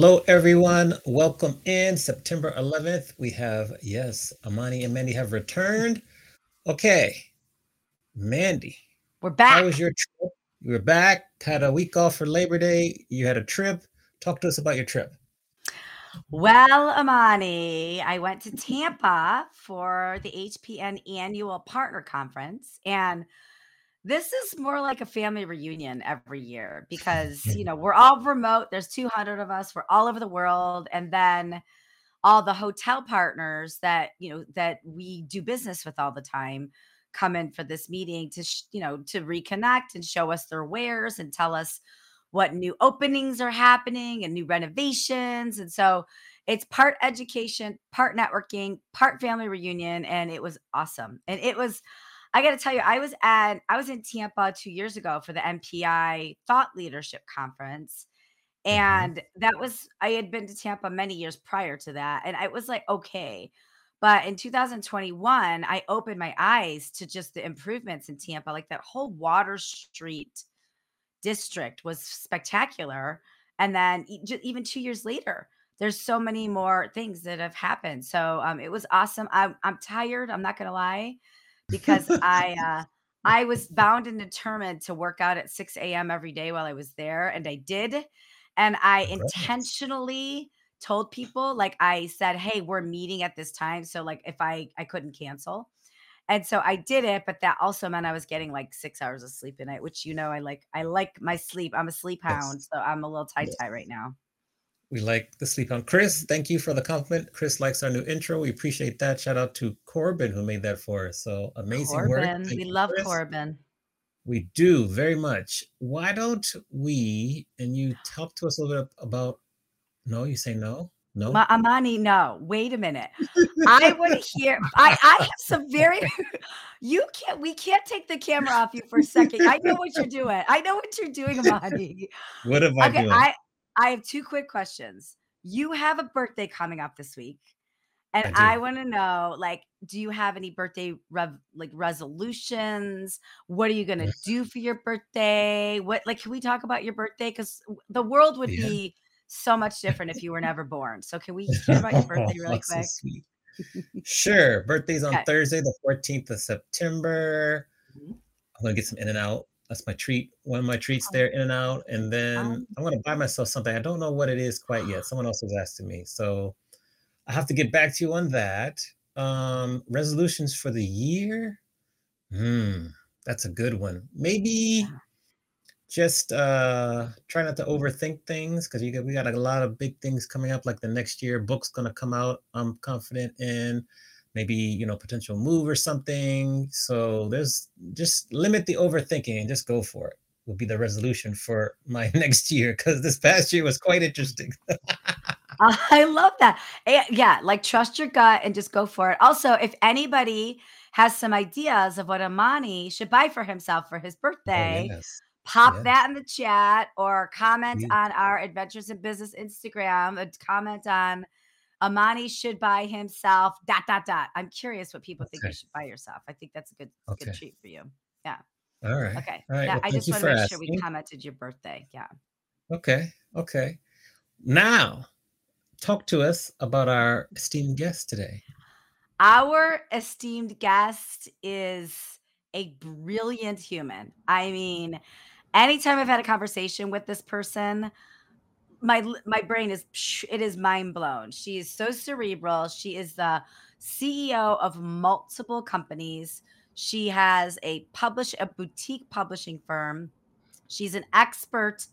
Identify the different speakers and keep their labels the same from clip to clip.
Speaker 1: Hello, everyone. Welcome in September 11th. We have, yes, Amani and Mandy have returned. Okay, Mandy.
Speaker 2: We're back.
Speaker 1: How was your trip? You were back, had a week off for Labor Day. You had a trip. Talk to us about your trip.
Speaker 2: Well, Amani, I went to Tampa for the HPN annual partner conference. And this is more like a family reunion every year because, you know, we're all remote. There's 200 of us. We're all over the world. And then all the hotel partners that, you know, that we do business with all the time come in for this meeting to, sh- you know, to reconnect and show us their wares and tell us what new openings are happening and new renovations. And so it's part education, part networking, part family reunion. And it was awesome. And it was, I got to tell you, I was at, I was in Tampa two years ago for the MPI Thought Leadership Conference.
Speaker 1: hmm
Speaker 2: And that was, I had been to Tampa many years prior to that. And I was like, okay. But in 2021, I opened my eyes to just the improvements in Tampa, like that whole Water Street district was spectacular. And then even two years later, there's so many more things that have happened. So um, it was awesome. I'm, I'm tired. I'm not gonna lie, because I uh, I was bound and determined to work out at 6 a.m. every day while I was there, and I did. And I intentionally told people, like I said, "Hey, we're meeting at this time." So like if I I couldn't cancel. And so I did it, but that also meant I was getting like 6 hours of sleep a night, which, you know, I like I like my sleep. I'm a sleep hound,
Speaker 1: Yes.
Speaker 2: so I'm a little tight
Speaker 1: Yes.
Speaker 2: tight right now.
Speaker 1: We like the sleep on Chris. Thank you for the compliment. Chris likes our new intro. We appreciate that. Shout out to Corbin who made that for us. So amazing work. Thank
Speaker 2: we
Speaker 1: you,
Speaker 2: love
Speaker 1: Chris.
Speaker 2: Corbin.
Speaker 1: We do very much. Why don't we and you talk to us a little bit about no, you say no?
Speaker 2: Ma
Speaker 1: No?
Speaker 2: Amani, no, wait a minute. I want to hear I I have some very you can't we can't take the camera off you for a second. I know what you're doing. I know what you're doing, Amani.
Speaker 1: What am I
Speaker 2: Okay,
Speaker 1: doing?
Speaker 2: I I have 2 quick questions. You have a birthday coming up this week, and
Speaker 1: I
Speaker 2: I wanna know, like, do you have any birthday rev like, resolutions? What are you gonna do for your birthday? What like, can we talk about your birthday? Because the world would
Speaker 1: Yeah.
Speaker 2: be so much different if you were never born. So can we hear about your birthday really
Speaker 1: so
Speaker 2: quick?
Speaker 1: sweet. Sure. Birthday's on
Speaker 2: Okay.
Speaker 1: Thursday, the 14th of September.
Speaker 2: Mhm.
Speaker 1: I'm gonna get some In-N-Out. That's my treat. One of my treats
Speaker 2: Oh,
Speaker 1: there, In-N-Out. And then
Speaker 2: um,
Speaker 1: I'm gonna buy myself something. I don't know what it is quite yet. Someone else was asking me. So I have to get back to you on that. Um, resolutions for the year. Hmm, that's a good one. Maybe just uh try not to overthink things because you got we got a lot of big things coming up like the next year book's gonna come out i'm confident in maybe you know potential move or something so there's just limit the overthinking and just go for it will be the resolution for my next year because this past year was quite interesting
Speaker 2: I love that. Yeah, like, trust your gut and just go for it. Also, if anybody has some ideas of what Amani should buy for himself for his
Speaker 1: oh
Speaker 2: birthday,
Speaker 1: yes
Speaker 2: pop
Speaker 1: yes
Speaker 2: that in the chat or comment
Speaker 1: please.
Speaker 2: on our Adventures in Business Instagram, comment on Amani should buy himself dot dot dot. I'm curious what people think you should buy yourself. I think that's a good good treat for you. Yeah.
Speaker 1: all right
Speaker 2: Okay.
Speaker 1: all right
Speaker 2: Yeah,
Speaker 1: well
Speaker 2: I just want to make sure we commented your birthday. Yeah.
Speaker 1: okay okay now talk to us about our esteemed guest today
Speaker 2: Our esteemed guest is a brilliant human. I mean, anytime I've had a conversation with this person, my my brain is it is mind blown. She is so cerebral. She is the CEO of multiple companies. She has a publish a boutique publishing firm. She's an expert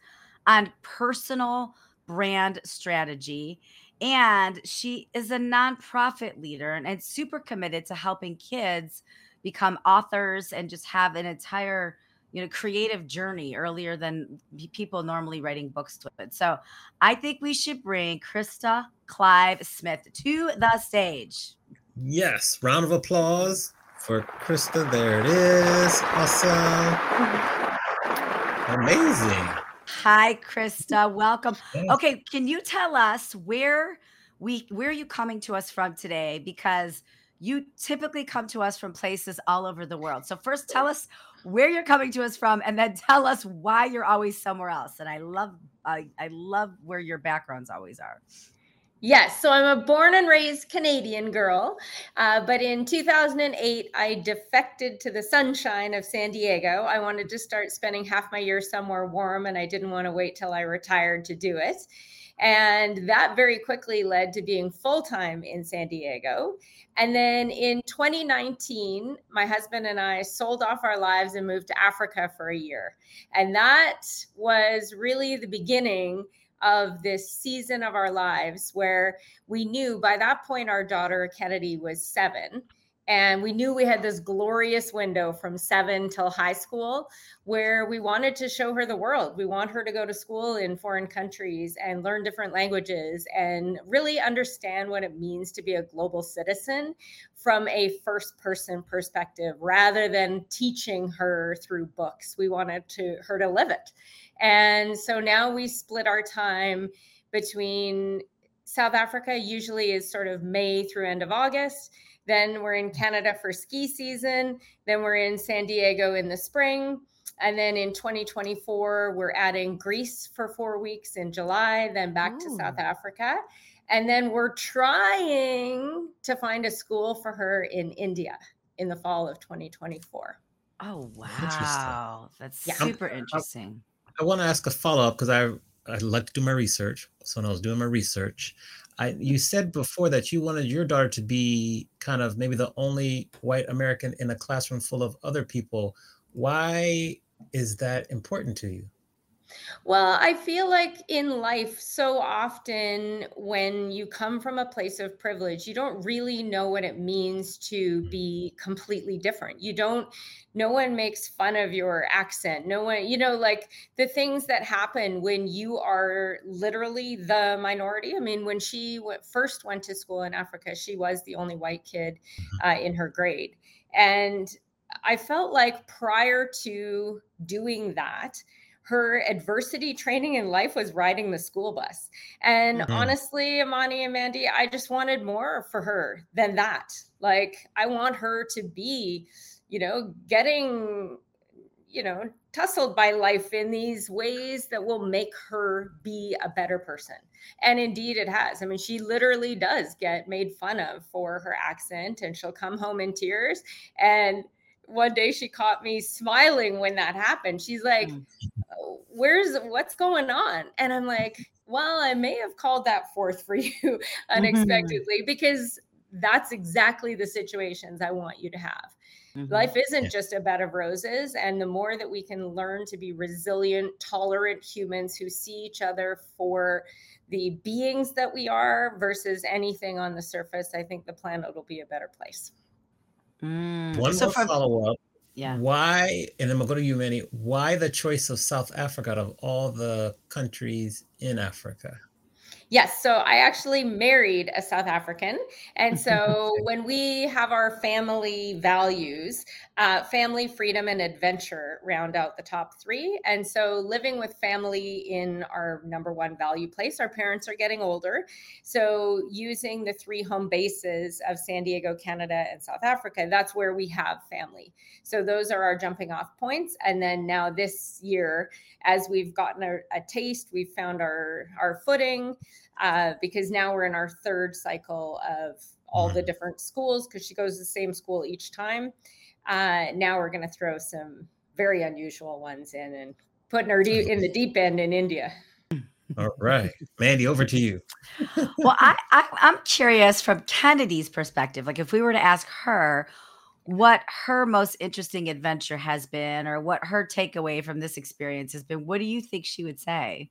Speaker 2: on personal brand strategy and she is a nonprofit leader and, and super committed to helping kids become authors and just have an entire you know creative journey earlier than people normally writing books would so i think we should bring krista clive smith to the stage
Speaker 1: Yes, round of applause for Krista. There it is. Awesome. Amazing.
Speaker 2: Hi, Krista. Welcome. Okay, can you tell us where we where are you coming to us from today? Because you typically come to us from places all over the world. So first tell us where you're coming to us from and then tell us why you're always somewhere else. And I love I, I love where your backgrounds always are.
Speaker 3: Yes, so I'm a born and raised Canadian girl, uh, but in 2008, I defected to the sunshine of San Diego. I wanted to start spending half my year somewhere warm, and I didn't want to wait till I retired to do it. And that very quickly led to being full time in San Diego. And then in 2019, my husband and I sold off our lives and moved to Africa for a year. And that was really the beginning of this season of our lives where we knew by that point our daughter Kennedy was seven. And we knew we had this glorious window from seven till high school where we wanted to show her the world. We want her to go to school in foreign countries and learn different languages and really understand what it means to be a global citizen from a first person perspective rather than teaching her through books. We wanted to her to live it. And so now we split our time between South Africa, usually is sort of May through end of August. Then we're in Canada for ski season. Then we're in San Diego in the spring. And then in 2024, we're adding Greece for four weeks in July, then back Ooh. to South Africa. And then we're trying to find a school for her in India in the fall of 2024.
Speaker 2: Oh, wow. That's yeah. super interesting.
Speaker 1: I want to ask a follow up because I I like to do my research. So when I was doing my research, I you said before that you wanted your daughter to be kind of maybe the only white American in a classroom full of other people. Why is that important to you?
Speaker 3: Well, I feel like in life, so often when you come from a place of privilege, you don't really know what it means to be completely different. You don't, no one makes fun of your accent. No one, you know, like the things that happen when you are literally the minority. I mean, when she went, first went to school in Africa, she was the only white kid mm-hmm. uh, in her grade. And I felt like prior to doing that, her adversity training in life was riding the school bus. And mm-hmm. honestly, Amani and Mandy, I just wanted more for her than that. Like, I want her to be, you know, getting, you know, tussled by life in these ways that will make her be a better person. And indeed, it has. I mean, she literally does get made fun of for her accent, and she'll come home in tears. And one day she caught me smiling when that happened. She's like, mm where's what's going on? And I'm like, well, I may have called that forth for you mm-hmm. unexpectedly mm-hmm. because that's exactly the situations I want you to have. Mm-hmm. Life isn't yeah. just a bed of roses. And the more that we can learn to be resilient, tolerant humans who see each other for the beings that we are versus anything on the surface, I think the planet will be a better place.
Speaker 1: Mm. One so more follow up. Yeah. Why, and I'm going to go to you, Manny, why the choice of South Africa out of all the countries in Africa?
Speaker 3: Yes. So I actually married a South African. And so when we have our family values, uh, family, freedom, and adventure round out the top three. And so living with family in our number one value place, our parents are getting older. So using the three home bases of San Diego, Canada, and South Africa, that's where we have family. So those are our jumping off points. And then now this year, as we've gotten a, a taste, we've found our, our footing uh, because now we're in our third cycle of all the different schools because she goes to the same school each time. Uh, now we're going to throw some very unusual ones in and putting her in the deep end in India.
Speaker 1: All right, Mandy, over to you.
Speaker 2: well, I, I I'm curious from Kennedy's perspective. Like, if we were to ask her what her most interesting adventure has been, or what her takeaway from this experience has been, what do you think she would say?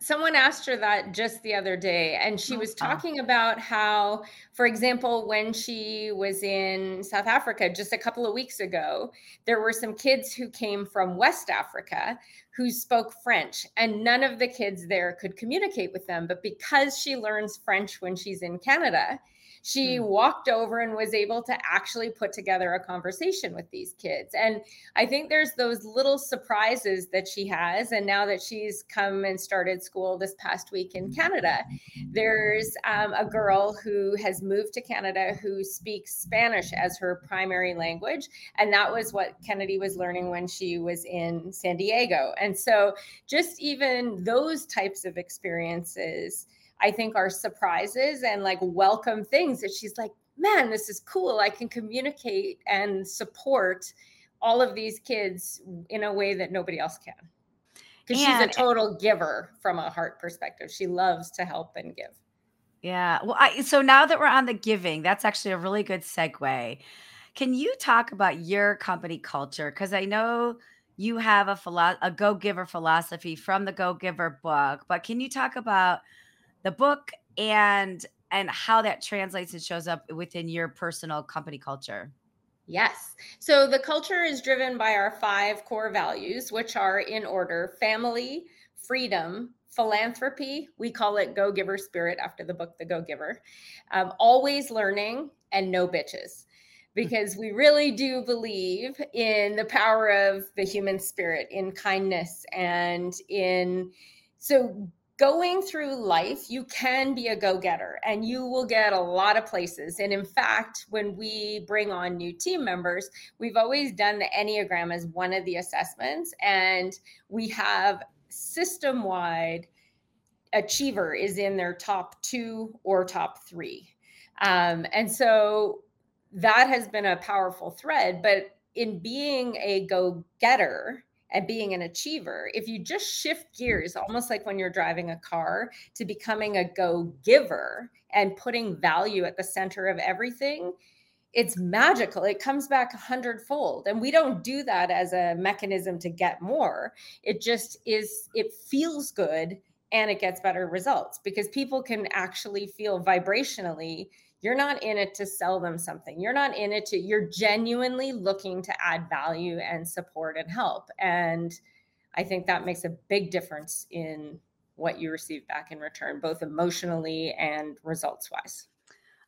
Speaker 3: Someone asked her that just the other day, and she oh, was talking about how, for example, when she was in South Africa just a couple of weeks ago, there were some kids who came from West Africa who spoke French, and none of the kids there could communicate with them. But because she learns French when she's in Canada, She mm. walked over and was able to actually put together a conversation with these kids. And I think there's those little surprises that she has. And now that she's come and started school this past week in Canada, there's um, a girl who has moved to Canada who speaks Spanish as her primary language. And that was what Kennedy was learning when she was in San Diego. And so just even those types of experiences I think are surprises and like welcome things that she's like, man, this is cool. I can communicate and support all of these kids in a way that nobody else can. Because she's a total giver from a heart perspective. She loves to help and give.
Speaker 2: Yeah. Well, I, so now that we're on the giving, that's actually a really good segue. Can you talk about your company culture? Because I know you have a philo- a go giver philosophy from the Go Giver book, but can you talk about the book and and how that translates and shows up within your personal company culture.
Speaker 3: Yes. So the culture is driven by our five core values, which are in order family, freedom, philanthropy. We call it Go Giver Spirit after the book, The Go Giver. Um, always learning and no bitches. Because we really do believe in the power of the human spirit, in kindness, and in so going through life, you can be a go getter and you will get a lot of places. And in fact, when we bring on new team members, we've always done the Enneagram as one of the assessments. And we have system wide achiever is in their top two or top three. Um, and so that has been a powerful thread. But in being a go getter, and being an achiever, if you just shift gears, almost like when you're driving a car, to becoming a go giver and putting value at the center of everything, it's magical. It comes back a hundredfold. And we don't do that as a mechanism to get more. It just is, it feels good and it gets better results because people can actually feel vibrationally you're not in it to sell them something. You're not in it to, you're genuinely looking to add value and support and help. And I think that makes a big difference in what you receive back in return, both emotionally and results wise.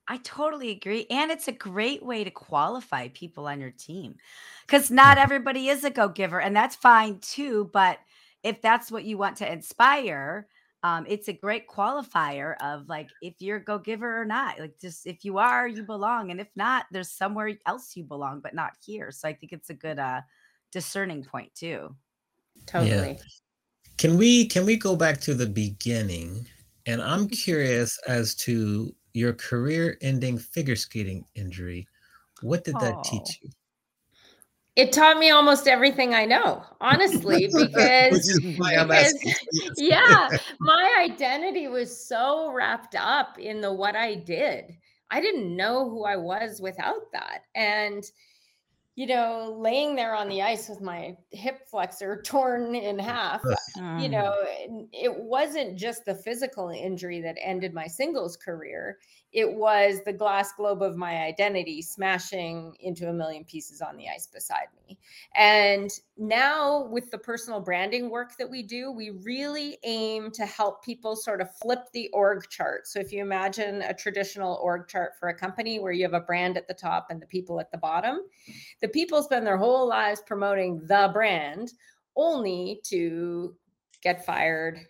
Speaker 2: I totally agree. And it's a great way to qualify people on your team because not everybody is a go giver, and that's fine too. But if that's what you want to inspire, um, it's a great qualifier of like if you're a go giver or not. Like just if you are, you belong, and if not, there's somewhere else you belong, but not here. So I think it's a good uh, discerning point too.
Speaker 3: Totally.
Speaker 1: Yeah. Can we can we go back to the beginning? And I'm mm-hmm. curious as to your career-ending figure skating injury. What did that teach you?
Speaker 3: It taught me almost everything I know, honestly, because, because yeah, my identity was so wrapped up in the what I did. I didn't know who I was without that. And you know, laying there on the ice with my hip flexor torn in half, you mm. know, it wasn't just the physical injury that ended my singles career it was the glass globe of my identity smashing into a million pieces on the ice beside me. And now, with the personal branding work that we do, we really aim to help people sort of flip the org chart. So, if you imagine a traditional org chart for a company where you have a brand at the top and the people at the bottom, the people spend their whole lives promoting the brand only to get fired,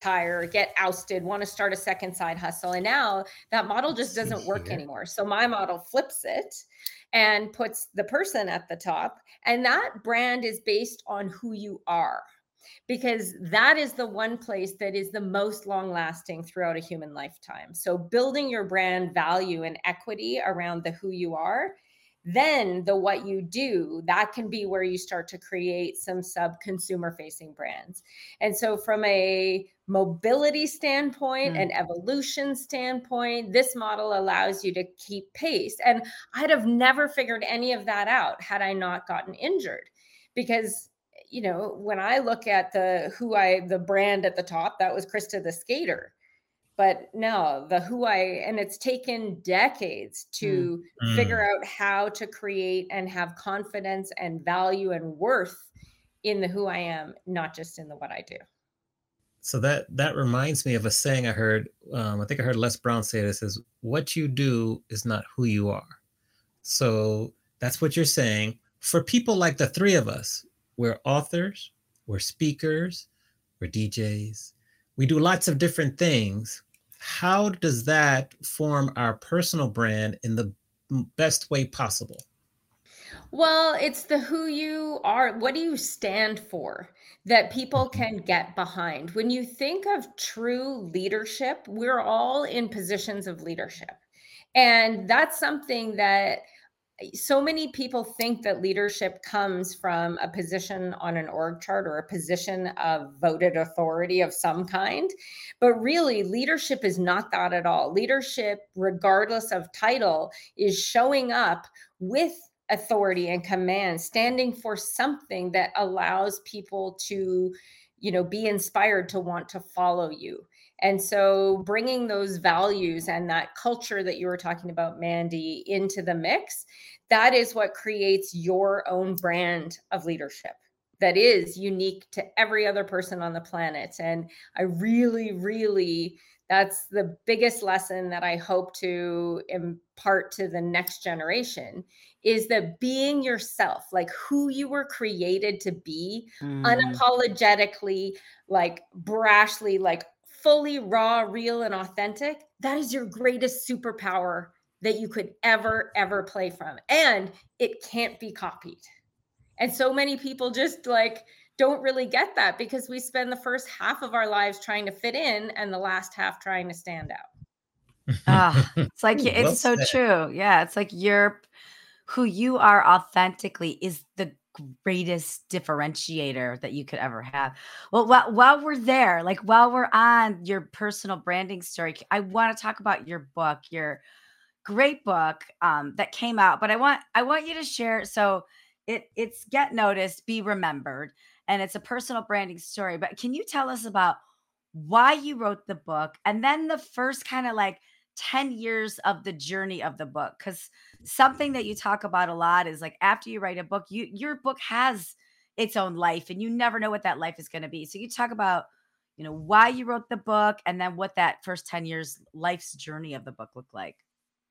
Speaker 3: retire, get ousted, want to start a second side hustle. And now that model just doesn't work anymore. So my model flips it and puts the person at the top. And that brand is based on who you are because that is the one place that is the most long lasting throughout a human lifetime. So building your brand value and equity around the who you are then the what you do that can be where you start to create some sub consumer facing brands and so from a mobility standpoint mm. and evolution standpoint this model allows you to keep pace. And i'd have never figured any of that out had i not gotten injured. Because you know when i look at the who i the brand at the top that was krista the skater. But no the who i and it's taken decades to mm. figure out how to create and have confidence and value and worth in the who i am not just in the what i do
Speaker 1: So that that reminds me of a saying I heard. Um, I think I heard Les Brown say this: "Is what you do is not who you are." So that's what you're saying. For people like the three of us, we're authors, we're speakers, we're DJs. We do lots of different things. How does that form our personal brand in the best way possible?
Speaker 3: Well, it's the who you are. What do you stand for that people
Speaker 1: Mhm.
Speaker 3: can get behind? When you think of true leadership, we're all in positions of leadership. And that's something that so many people think that leadership comes from a position on an org chart or a position of voted authority of some kind. But really, leadership is not that at all. Leadership, regardless of title, is showing up with authority and command, standing for something that allows people to you know be inspired to want to follow you and so bringing those values and that culture that you were talking about mandy into the mix that is what creates your own brand of leadership that is unique to every other person on the planet. And I really, really, that's the biggest lesson that I hope to impart to the next generation is that being yourself, like who you were created to be,
Speaker 2: Mhm.
Speaker 3: unapologetically, like brashly, like fully raw, real, and authentic, that is your greatest superpower that you could ever, ever play from. And it can't be copied. And so many people just like don't really get that because we spend the first half of our lives trying to fit in and the last half trying to stand out.
Speaker 2: Ah, it's like
Speaker 1: Ooh, well
Speaker 2: it's so
Speaker 1: said.
Speaker 2: true. Yeah, it's like you're who you are authentically is the greatest differentiator that you could ever have. Well, while, while we're there, like while we're on your personal branding story, I want to talk about your book, your great book um, that came out. But I want I want you to share. So it it's Get Noticed, Be Remembered, and it's a personal branding story. But can you tell us about why you wrote the book and then the first kind of like 10 years of the journey of the book because something that you talk about a lot is like after you write a book you your book has its own life and you never know what that life is going to be so you talk about you know why you wrote the book and then what that first 10 years life's journey of the book looked like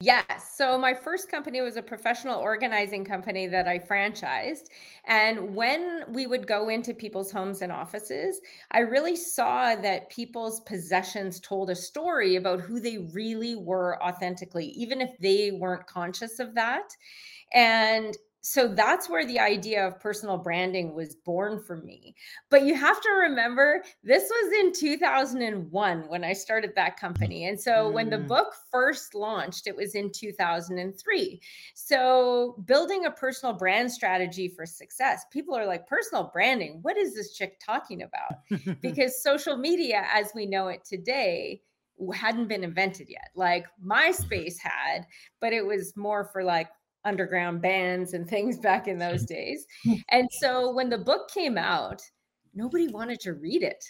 Speaker 3: Yes. So my first company was a professional organizing company that I franchised. And when we would go into people's homes and offices, I really saw that people's possessions told a story about who they really were authentically, even if they weren't conscious of that. And so that's where the idea of personal branding was born for me. But you have to remember, this was in 2001 when I started that company. And so when the
Speaker 2: Mm,
Speaker 3: book first launched, it was in 2003. So building a personal brand strategy for success, people are like, personal branding, what is this chick talking about? Because social media, as we know it today, hadn't been invented yet. Like MySpace had, but it was more for like underground bands and things back in those days. And so when the book came out, nobody wanted to read it.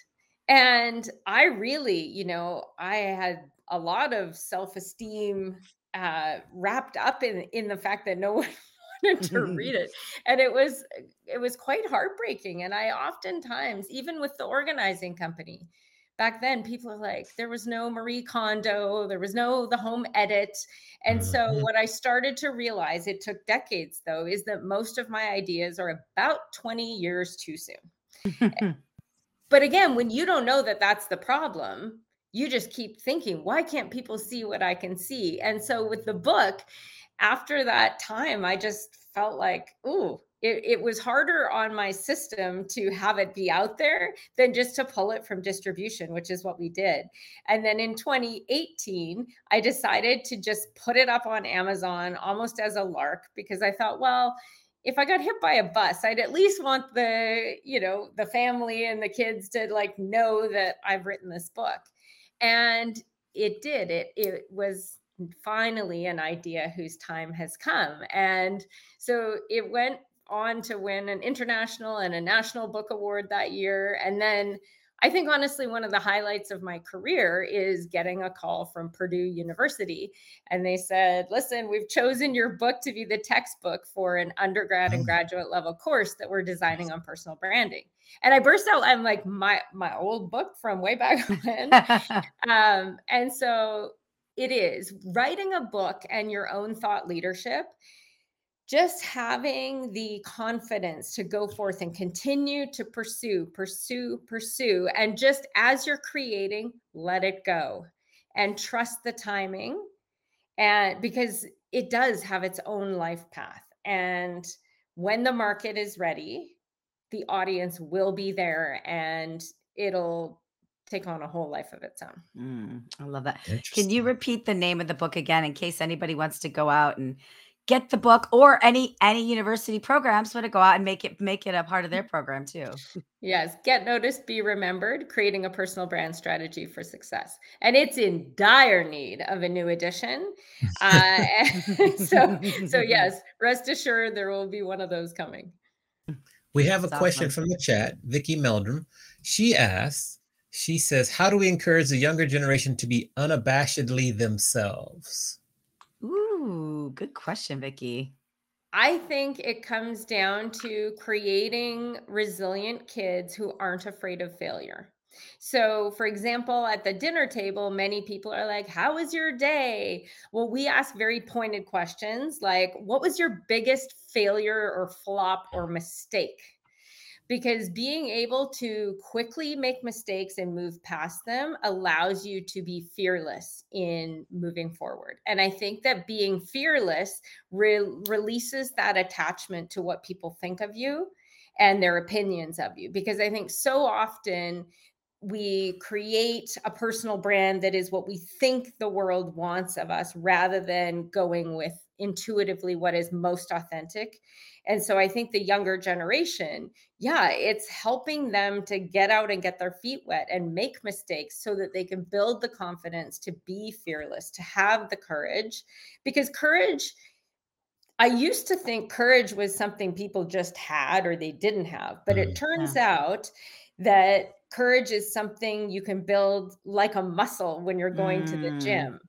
Speaker 3: And I really, you know, I had a lot of self-esteem uh wrapped up in in the fact that no one wanted to read it. And it was it was quite heartbreaking. And I oftentimes, even with the organizing company, back then people are like there was no marie kondo there was no the home edit. And so
Speaker 1: Mhm.
Speaker 3: what i started to realize it took decades though is that most of my ideas are about 20 years too soon. But again when you don't know that that's the problem you just keep thinking why can't people see what i can see? And so with the book after that time i just felt like ooh it, it was harder on my system to have it be out there than just to pull it from distribution which is what we did and then in 2018 i decided to just put it up on amazon almost as a lark because i thought well if I got hit by a bus, I'd at least want the, you know, the family and the kids to like know that I've written this book. And it did. It it was finally an idea whose time has come. And so it went on to win an international and a national book award that year. And then I think honestly, one of the highlights of my career is getting a call from Purdue University. And they said, listen, we've chosen your book to be the textbook for an undergrad and oh. graduate level course that we're designing on personal branding. And I burst out, I'm like, my my old book from way back when. um, and so it is writing a book and your own thought leadership just having the confidence to go forth and continue to pursue, pursue, pursue. And just as you're creating, let it go and trust the timing. And because it does have its own life path. And when the market is ready, the audience will be there and it'll take on a whole life of its own.
Speaker 2: Mm, I love that. Can you repeat the name of the book again in case anybody wants to go out and get the book or any any university programs want to go out and make it make it a part of their program too.
Speaker 3: Yes get noticed be remembered creating a personal brand strategy for success. And it's in dire need of a new edition uh, so so yes rest assured there will be one of those coming.
Speaker 1: We have a That's question awesome. from the chat vicky meldrum. She asks she says how do we encourage the younger generation to be unabashedly themselves
Speaker 2: Ooh, good question, Vicky.
Speaker 3: I think it comes down to creating resilient kids who aren't afraid of failure. So, for example, at the dinner table, many people are like, How was your day? Well, we ask very pointed questions like, What was your biggest failure or flop or mistake? Because being able to quickly make mistakes and move past them allows you to be fearless in moving forward. And I think that being fearless re- releases that attachment to what people think of you and their opinions of you. Because I think so often we create a personal brand that is what we think the world wants of us rather than going with intuitively what is most authentic and so I think the younger generation, yeah, it's helping them to get out and get their feet wet and make mistakes so that they can build the confidence to be fearless, to have the courage. Because courage, I used to think courage was something people just had or they didn't have, but it mm, turns yeah. out that courage is something you can build like a muscle when you're going mm. to the mm. gym.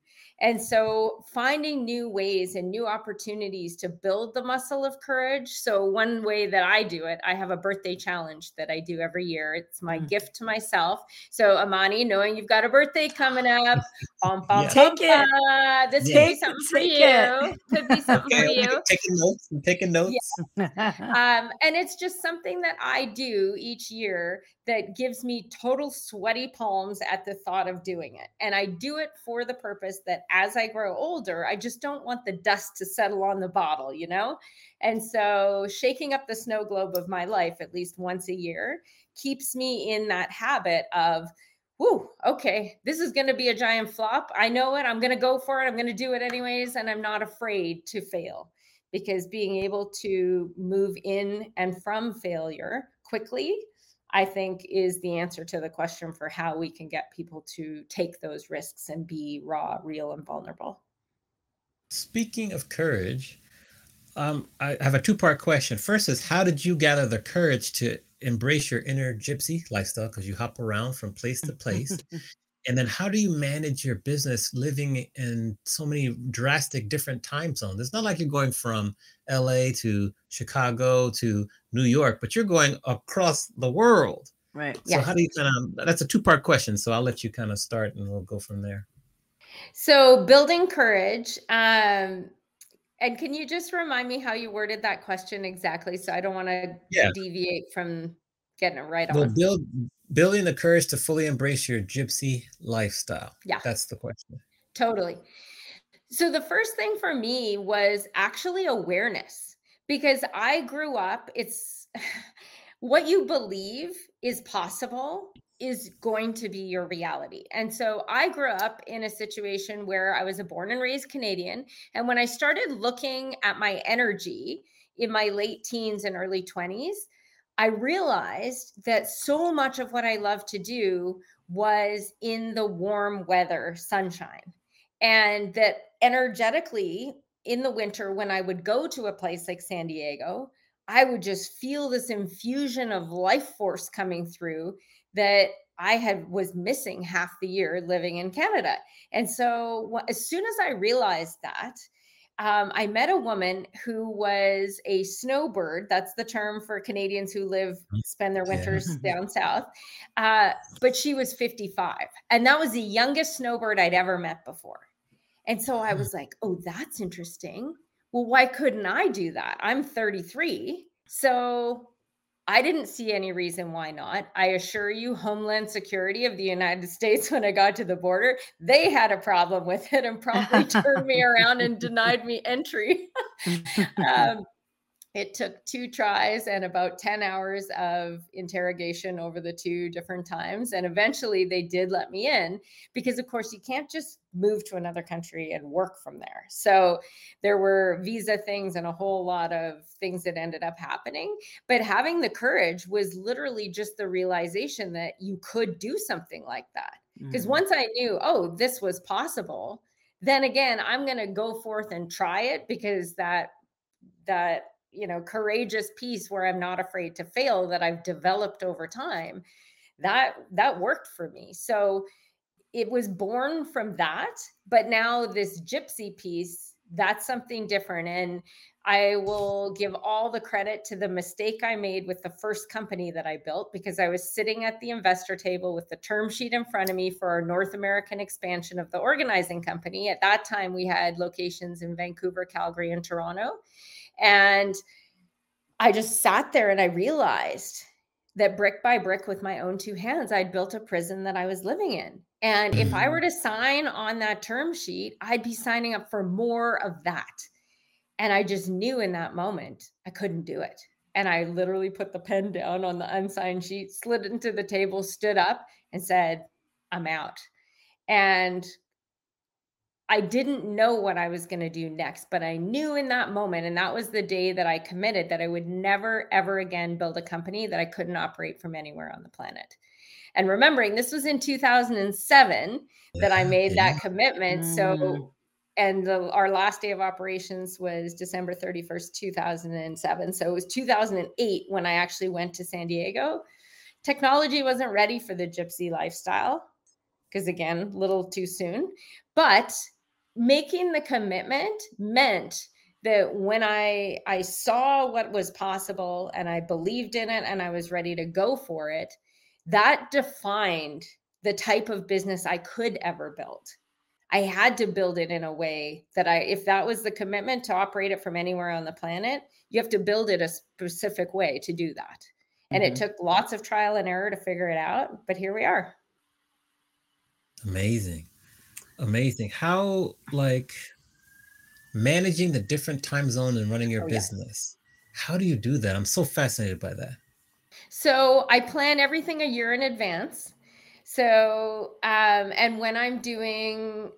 Speaker 3: And so finding new ways and new opportunities to build the muscle of courage. So, one way that I do it, I have a birthday challenge that I do every year. It's my mm. gift to myself. So, Amani, knowing you've got a birthday coming up, bum, bum,
Speaker 2: yeah. take it.
Speaker 3: this yeah. could be something for you. It. Could be something okay, for you.
Speaker 1: Taking notes and taking notes.
Speaker 3: Yeah. um, and it's just something that I do each year that gives me total sweaty palms at the thought of doing it. And I do it for the purpose that as I grow older, I just don't want the dust to settle on the bottle, you know? And so shaking up the snow globe of my life at least once a year keeps me in that habit of, whoo, okay, this is going to be a giant flop. I know it. I'm going to go for it. I'm going to do it anyways. And I'm not afraid to fail because being able to move in and from failure quickly I think is the answer to the question for how we can get people to take those risks and be raw, real, and vulnerable.
Speaker 1: Speaking of courage, um, I have a two part question. First is how did you gather the courage to embrace your inner gypsy lifestyle? Because you hop around from place to place. And then how do you manage your business living in so many drastic different time zones? It's not like you're going from la to chicago to new york but you're going across the world.
Speaker 2: Right
Speaker 1: so yes. how do you kind of that's a two part question so i'll let you kind of start and we'll go from there.
Speaker 3: So building courage um and can you just remind me how you worded that question exactly? So i don't want to yeah. deviate from getting it right
Speaker 1: on. build building the courage to fully embrace your gypsy lifestyle.
Speaker 3: Yeah.
Speaker 1: That's the question.
Speaker 3: Totally. So the first thing for me was actually awareness because I grew up, it's what you believe is possible is going to be your reality. And so I grew up in a situation where I was a born and raised Canadian. And when I started looking at my energy in my late teens and early 20s, I realized that so much of what I love to do was in the warm weather, sunshine. And that energetically in the winter, when I would go to a place like San Diego, I would just feel this infusion of life force coming through that I had was missing half the year living in Canada. And so as soon as I realized that, um, I met a woman who was a snowbird. That's the term for Canadians who live, mm, spend their winters yeah. down south. Uh, but she was 55. And that was the youngest snowbird I'd ever met before. And so I hmm. was like, oh, that's interesting. Well, why couldn't I do that? I'm 33. So I didn't see any reason why not. I assure you, Homeland Security of the United States, when I got to the border, they had a problem with it and promptly turned me around and denied me entry. um, it took two tries and about 10 hours of interrogation over the two different times. And eventually they did let me in because, of course, you can't just move to another country and work from there. So there were visa things and a whole lot of things that ended up happening. But having the courage was literally just the realization that you could do something like that. Because mm-hmm. once I knew, oh, this was possible, then again, I'm going to go forth and try it because that that you know courageous piece where i'm not afraid to fail that i've developed over time that that worked for me. So it was born from that but now this gypsy piece that's something different and i will give all the credit to the mistake i made with the first company that i built because i was sitting at the investor table with the term sheet in front of me for our north american expansion of the organizing company. At that time we had locations in vancouver calgary and toronto and I just sat there and I realized that brick by brick with my own two hands, I'd built a prison that I was living in. And if I were mm. to sign on that term sheet, I'd be signing up for more of that. And I just knew in that moment I couldn't do it. And I literally put the pen down on the unsigned sheet, slid into the table, stood up, and said, I'm out. And I didn't know what I was going to do next, but I knew in that moment, and that was the day that I committed that I would never, ever again build a company that I couldn't operate from anywhere on the planet. And remembering this was in 2007 that I made that commitment. Mm. So, and the, our last day of operations was December 31st, 2007. So it was 2008 when I actually went to San Diego. Technology wasn't ready for the gypsy lifestyle because, again, a little too soon. But making the commitment meant that when I I saw what was possible and I believed in it and I was ready to go for it, that defined the type of business I could ever build. I had to build it in a way that I if that was the commitment to operate it from anywhere on the planet, you have to build it a specific way to do that. And mm-hmm. it took lots of trial and error to figure it out, but here we are.
Speaker 1: Amazing. Amazing. How like managing the different time zones and running your oh, business. Yeah. How do you do that? I'm so fascinated by that.
Speaker 3: So I plan everything a year in advance. So um and when I'm doing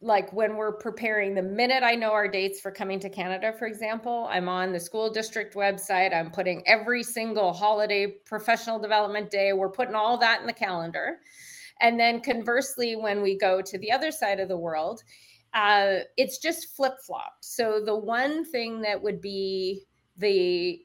Speaker 3: like when we're preparing the minute I know our dates for coming to Canada, for example, I'm on the school district website. I'm putting every single holiday, professional development day, we're putting all that in the calendar. And then conversely, when we go to the other side of the world, uh, it's just flip flopped. So the one thing that would be the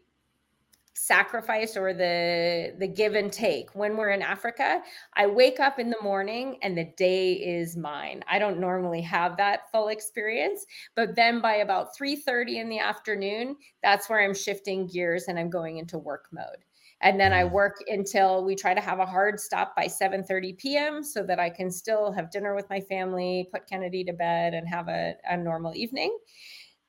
Speaker 3: sacrifice or the the give and take when we're in africa i wake up in the morning and the day is mine i don't normally have that full experience but then by about 3:30 in the afternoon that's where i'm shifting gears and i'm going into work mode and then I mm. work until we try to have a hard stop by 7:30 p.m. so that I can still have dinner with my family, put Kennedy to bed, and have a, a normal evening.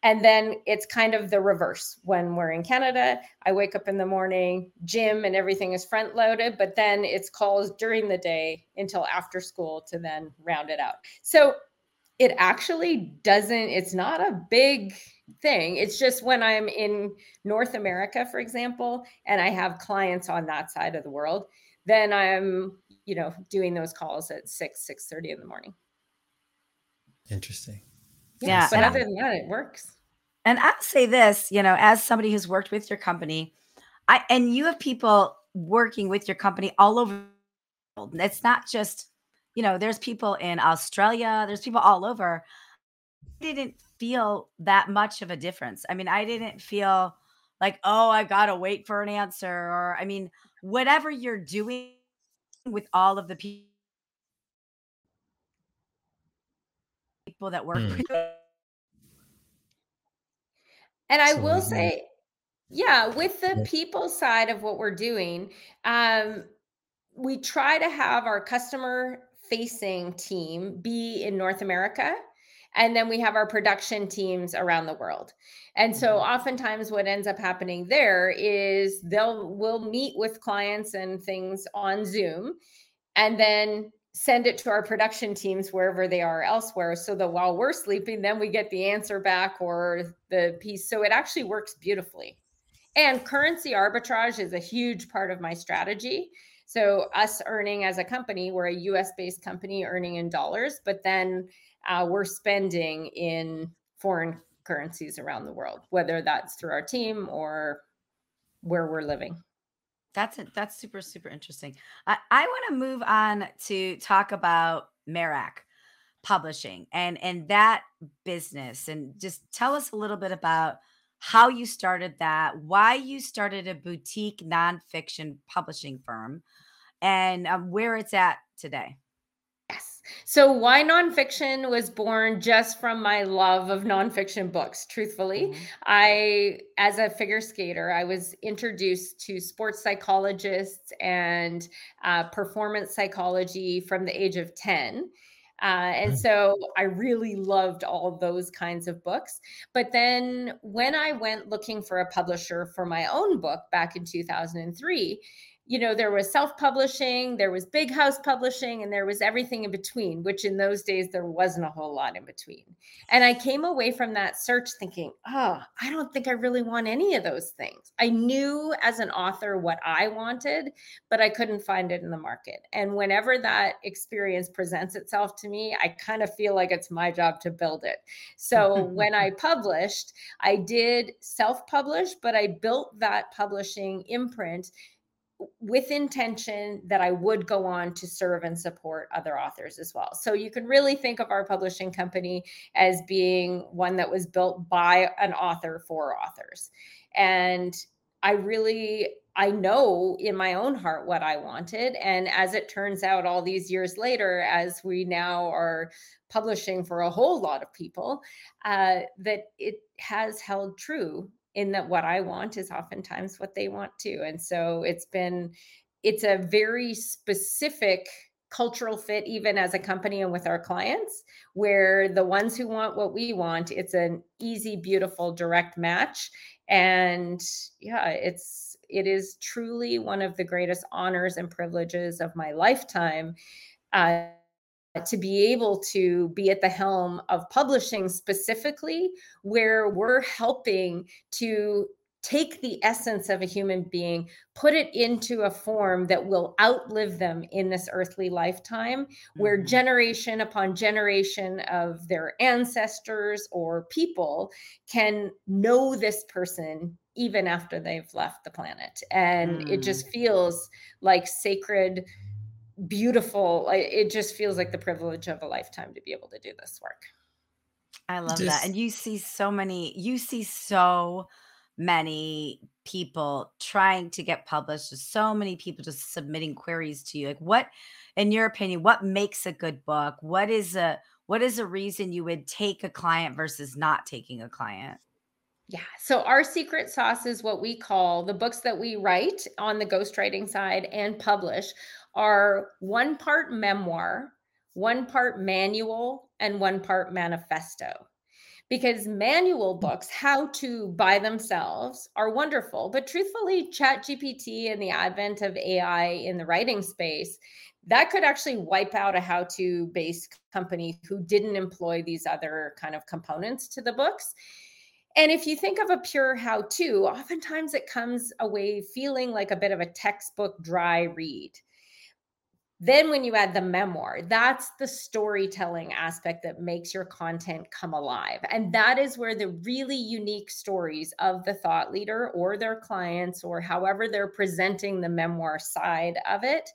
Speaker 3: And then it's kind of the reverse when we're in Canada. I wake up in the morning, gym and everything is front loaded, but then it's calls during the day until after school to then round it out. So it actually doesn't, it's not a big thing. It's just when I'm in North America, for example, and I have clients on that side of the world, then I'm, you know, doing those calls at 6, 6 30 in the morning.
Speaker 1: Interesting.
Speaker 2: Yeah.
Speaker 3: But other than that, it works.
Speaker 2: And I'll say this, you know, as somebody who's worked with your company, I and you have people working with your company all over the world. it's not just, you know, there's people in Australia, there's people all over. I didn't feel that much of a difference. I mean, I didn't feel like, oh, I got to wait for an answer. Or, I mean, whatever you're doing, with all of the people that work
Speaker 1: Mm.
Speaker 2: with you.
Speaker 3: And I
Speaker 1: So
Speaker 3: will say, yeah, with the people side of what we're doing, um, we try to have our customer facing team be in North America. And then we have our production teams around the world. And so
Speaker 2: Mhm.
Speaker 3: oftentimes what ends up happening there is they'll we'll meet with clients and things on Zoom and then send it to our production teams wherever they are elsewhere so that while we're sleeping then we get the answer back or the piece so it actually works beautifully and currency arbitrage is a huge part of my strategy so us earning as a company we're a us based company earning in dollars but then uh, we're spending in foreign currencies around the world whether that's through our team or where we're living
Speaker 2: That's it. That's super, super interesting. I, I want to move on to talk about Merack Publishing and and that business, and just tell us a little bit about how you started that, why you started a boutique nonfiction publishing firm, and um, where it's at today.
Speaker 3: So, why nonfiction was born just from my love of nonfiction books, truthfully.
Speaker 2: Mhm.
Speaker 3: I, as a figure skater, I was introduced to sports psychologists and uh, performance psychology from the age of 10. Uh, and
Speaker 1: Mm.
Speaker 3: so I really loved all those kinds of books. But then when I went looking for a publisher for my own book back in 2003, you know, there was self publishing, there was big house publishing, and there was everything in between, which in those days there wasn't a whole lot in between. And I came away from that search thinking, oh, I don't think I really want any of those things. I knew as an author what I wanted, but I couldn't find it in the market. And whenever that experience presents itself to me, I kind of feel like it's my job to build it. So when I published, I did self publish, but I built that publishing imprint with intention that I would go on to serve and support other authors as well. So you can really think of our publishing company as being one that was built by an author for authors. And I really I know in my own heart what I wanted and as it turns out all these years later as we now are publishing for a whole lot of people uh, that it has held true in that what I want is oftentimes what they want too. And so it's been, it's a very specific cultural fit, even as a company and with our clients, where the ones who want what we want, it's an easy, beautiful, direct match. And yeah, it's, it is truly one of the greatest honors and privileges of my lifetime. Uh, to be able to be at the helm of publishing specifically where we're helping to take the essence of a human being put it into a form that will outlive them in this earthly lifetime where
Speaker 2: Mhm.
Speaker 3: generation upon generation of their ancestors or people can know this person even after they've left the planet and it
Speaker 2: Mm.
Speaker 3: just feels like sacred beautiful. It just feels like the privilege of a lifetime to be able to do this work.
Speaker 2: I love that. And you see so many, you see so many people trying to get published. There's so many people just submitting queries to you. Like what, in your opinion, what makes a good book? What is a what is a reason you would take a client versus not taking a client?
Speaker 3: Yeah. So our secret sauce is what we call the books that we write on the ghostwriting side and publish are one part memoir, one part manual, and one part manifesto. Because manual hmm. books, how to by themselves, are wonderful. But truthfully, ChatGPT and the advent of AI in the writing space, that could actually wipe out a how to based company who didn't employ these other kind of components to the books. And if you think of a pure how to, oftentimes it comes away feeling like a bit of a textbook dry read. Then, when you add the memoir, that's the storytelling aspect that makes your content come alive. And that is where the really unique stories of the thought leader or their clients, or however they're presenting the memoir side of it,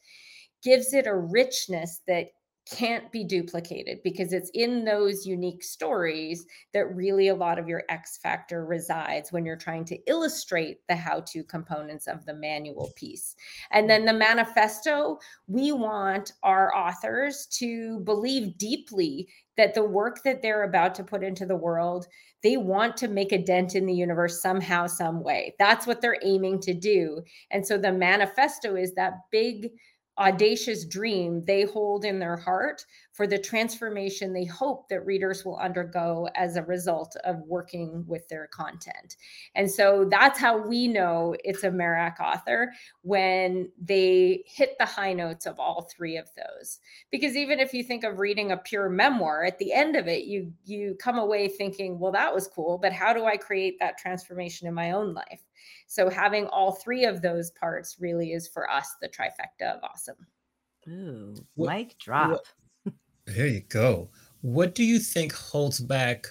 Speaker 3: gives it a richness that can't be duplicated because it's in those unique stories that really a lot of your X factor resides when you're trying to illustrate the how to components of the manual piece. And then the manifesto, we want our authors to believe deeply that the work that they're about to put into the world they want to make a dent in the universe somehow some way that's what they're aiming to do and so the manifesto is that big audacious dream they hold in their heart for the transformation they hope that readers will undergo as a result of working with their content. And so that's how we know it's a Merack author when they hit the high notes of all three of those. Because even if you think of reading a pure memoir, at the end of it, you you come away thinking, well, that was cool, but how do I create that transformation in my own life? So having all three of those parts really is for us the trifecta of awesome.
Speaker 2: Ooh, what, mic drop.
Speaker 1: What, there you go. What do you think holds back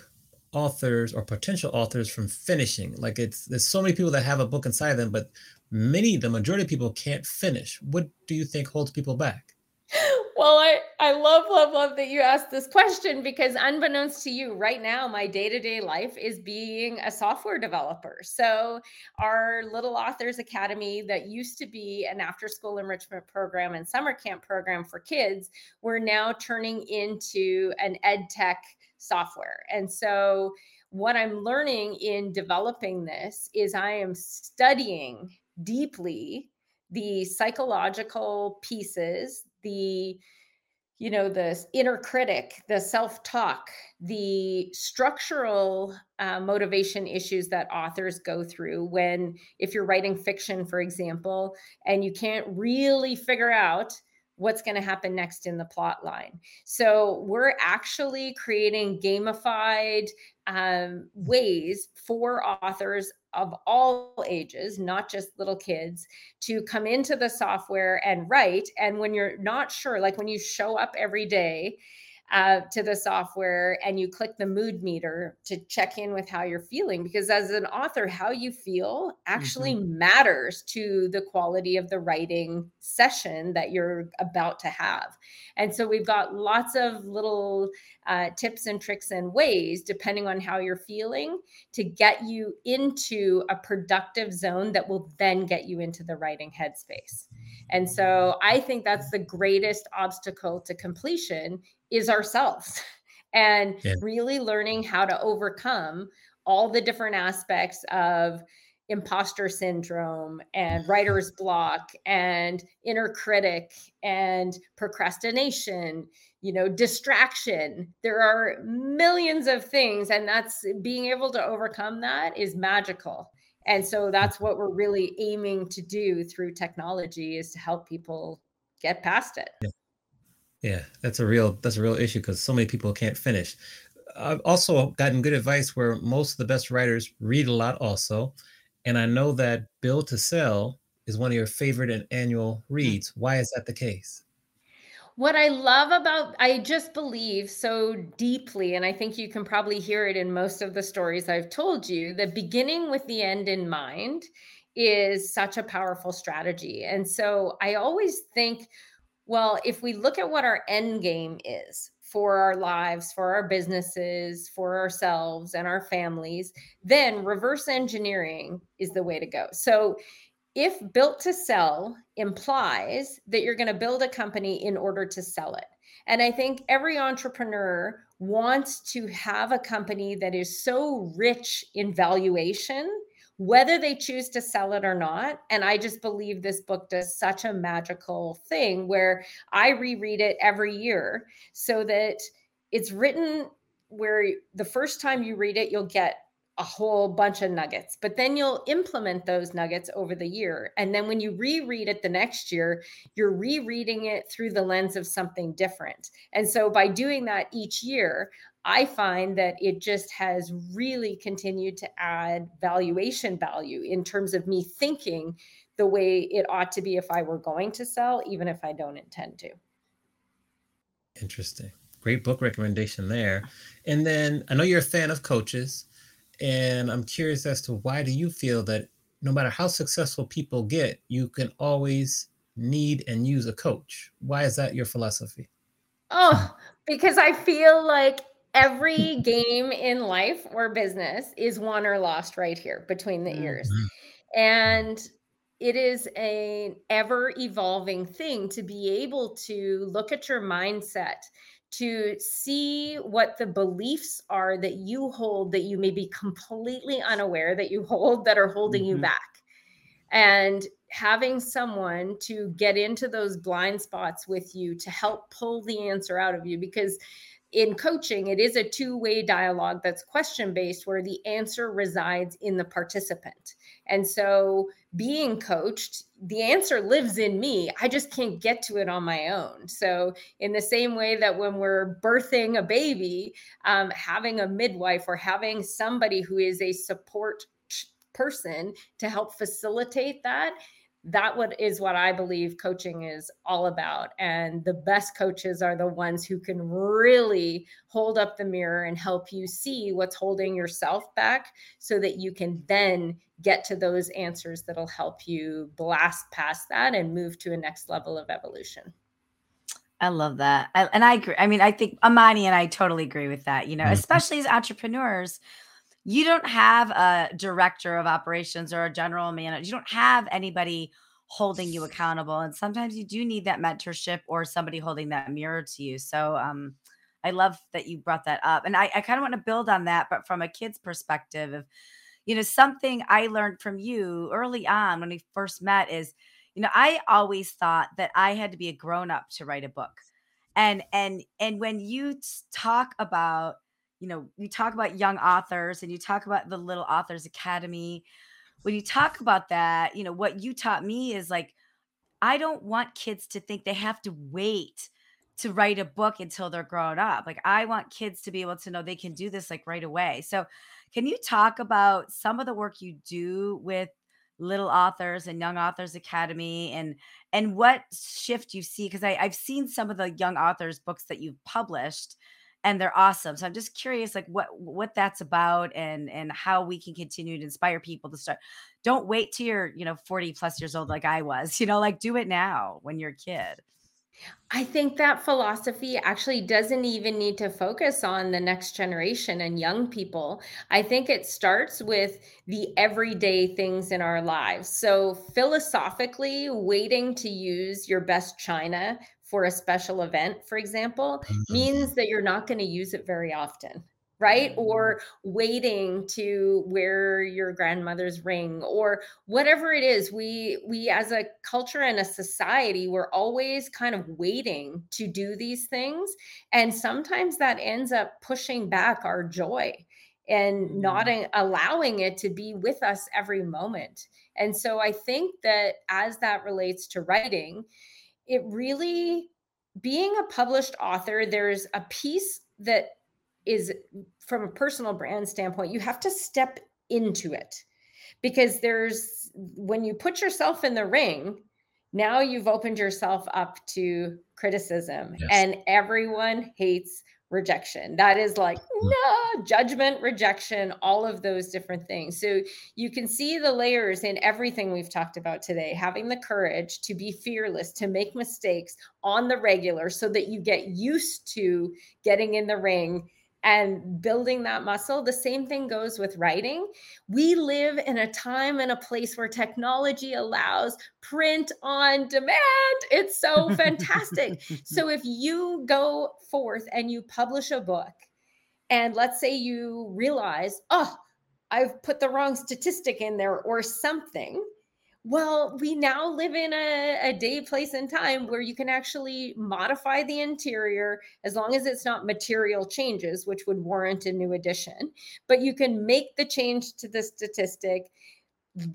Speaker 1: authors or potential authors from finishing? Like it's there's so many people that have a book inside of them, but many, the majority of people can't finish. What do you think holds people back?
Speaker 3: Well, I, I love, love, love that you asked this question because, unbeknownst to you, right now, my day to day life is being a software developer. So, our Little Authors Academy, that used to be an after school enrichment program and summer camp program for kids, we're now turning into an ed tech software. And so, what I'm learning in developing this is I am studying deeply the psychological pieces the you know the inner critic the self-talk the structural uh, motivation issues that authors go through when if you're writing fiction for example and you can't really figure out what's going to happen next in the plot line. So we're actually creating gamified um, ways for authors of all ages, not just little kids, to come into the software and write. And when you're not sure, like when you show up every day uh, to the software and you click the mood meter to check in with how you're feeling. Because as an author, how you feel actually mm-hmm. matters to the quality of the writing session that you're about to have. And so we've got lots of little uh, tips and tricks and ways, depending on how you're feeling, to get you into a productive zone that will then get you into the writing headspace. And so I think that's the greatest obstacle to completion is ourselves and yeah. really learning how to overcome all the different aspects of imposter syndrome and writer's block and inner critic and procrastination you know distraction there are millions of things and that's being able to overcome that is magical and so mm. that's what we're really aiming to do through technology is to help people get past it
Speaker 1: yeah. Yeah, that's a real that's a real issue because so many people can't finish. I've also gotten good advice where most of the best writers read a lot also. And I know that Built to Sell is one of your favorite and annual mm. reads. Why is that the case?
Speaker 3: What I love about I just believe so deeply and I think you can probably hear it in most of the stories I've told you, the beginning with the end in mind is such a powerful strategy. And so I always think well, if we look at what our end game is for our lives, for our businesses, for ourselves and our families, then reverse engineering is the way to go. So, if built to sell implies that you're going to build a company in order to sell it. And I think every entrepreneur wants to have a company that is so rich in valuation whether they choose to sell it or not. And I just believe this book does such a magical thing where I reread it every year so that it's written where the first time you read it, you'll get a whole bunch of nuggets, but then you'll implement those nuggets over the year. And then when you reread it the next year, you're rereading it through the lens of something different. And so by doing that each year, I find that it just has really continued to add valuation value in terms of me thinking the way it ought to be if I were going to sell, even if I don't intend to.
Speaker 1: Interesting. Great book recommendation there. And then I know you're a fan of coaches, and I'm curious as to why do you feel that no matter how successful people get, you can always need and use a coach? Why is that your philosophy?
Speaker 3: Oh, because I feel like every game in life or business is won or lost right here between the ears.
Speaker 1: Mhm.
Speaker 3: And it is an ever evolving thing to be able to look at your mindset, to see what the beliefs are that you hold that you may be completely unaware that you hold that are holding you
Speaker 1: Mhm.
Speaker 3: back. And having someone to get into those blind spots with you to help pull the answer out of you because in coaching, it is a two way dialogue that's question based, where the answer resides in the participant. And so, being coached, the answer lives in me. I just can't get to it on my own. So, in the same way that when we're birthing a baby, um, having a midwife or having somebody who is a support person to help facilitate that that what is what I believe coaching is all about. And the best coaches are the ones who can really hold up the mirror and help you see what's holding yourself back so that you can then get to those answers that'll help you blast past that and move to a next level of evolution.
Speaker 2: I love that. I, and I agree. I mean, I think Amani and I totally agree with that, you know,
Speaker 1: Mhm.
Speaker 2: especially as entrepreneurs. You don't have a director of operations or a general manager. You don't have anybody holding you accountable. And sometimes you do need that mentorship or somebody holding that mirror to you. So um I love that you brought that up. And I, I kind of want to build on that, but from a kid's perspective of, you know, something I learned from you early on when we first met is, you know, I always thought that I had to be a grown up to write a book. And and and when you talk about you know, you talk about young authors and you talk about the Little Authors Academy. When you talk about that, you know, what you taught me is like, I don't want kids to think they have to wait to write a book until they're grown up. Like, I want kids to be able to know they can do this like right away. So, can you talk about some of the work you do with Little Authors and Young Authors Academy and and what shift you see? Because I've seen some of the young authors books that you've published and they're awesome. So I'm just curious, like what what that's about, and and how we can continue to inspire people to start. Don't wait till you're you know 40 plus years old like I was. You know, like do it now when you're a kid.
Speaker 3: I think that philosophy actually doesn't even need to focus on the next generation and young people. I think it starts with the everyday things in our lives. So, philosophically, waiting to use your best china for a special event, for example,
Speaker 1: Mhm.
Speaker 3: means that you're not going to use it very often. Right. Or waiting to wear your grandmother's ring or whatever it is we we as a culture and a society we're always kind of waiting to do these things and sometimes that ends up pushing back our joy and not
Speaker 2: Mm,
Speaker 3: allowing it to be with us every moment and so i think that as that relates to writing it really being a published author there's a piece that is from a personal brand standpoint you have to step into it because there's when you put yourself in the ring now you've opened yourself up to criticism
Speaker 1: Yes.
Speaker 3: and everyone hates rejection. That is like no judgment rejection all of those different things. So you can see the layers in everything we've talked about today having the courage to be fearless to make mistakes on the regular so that you get used to getting in the ring and building that muscle. The same thing goes with writing. We live in a time and a place where technology allows print on demand. It's so fantastic. So if you go forth and you publish a book, and let's say you realize, oh, I've put the wrong statistic in there or something. Well, we now live in a, a day, place, and time where you can actually modify the interior as long as it's not material changes, which would warrant a new edition. But you can make the change to the statistic,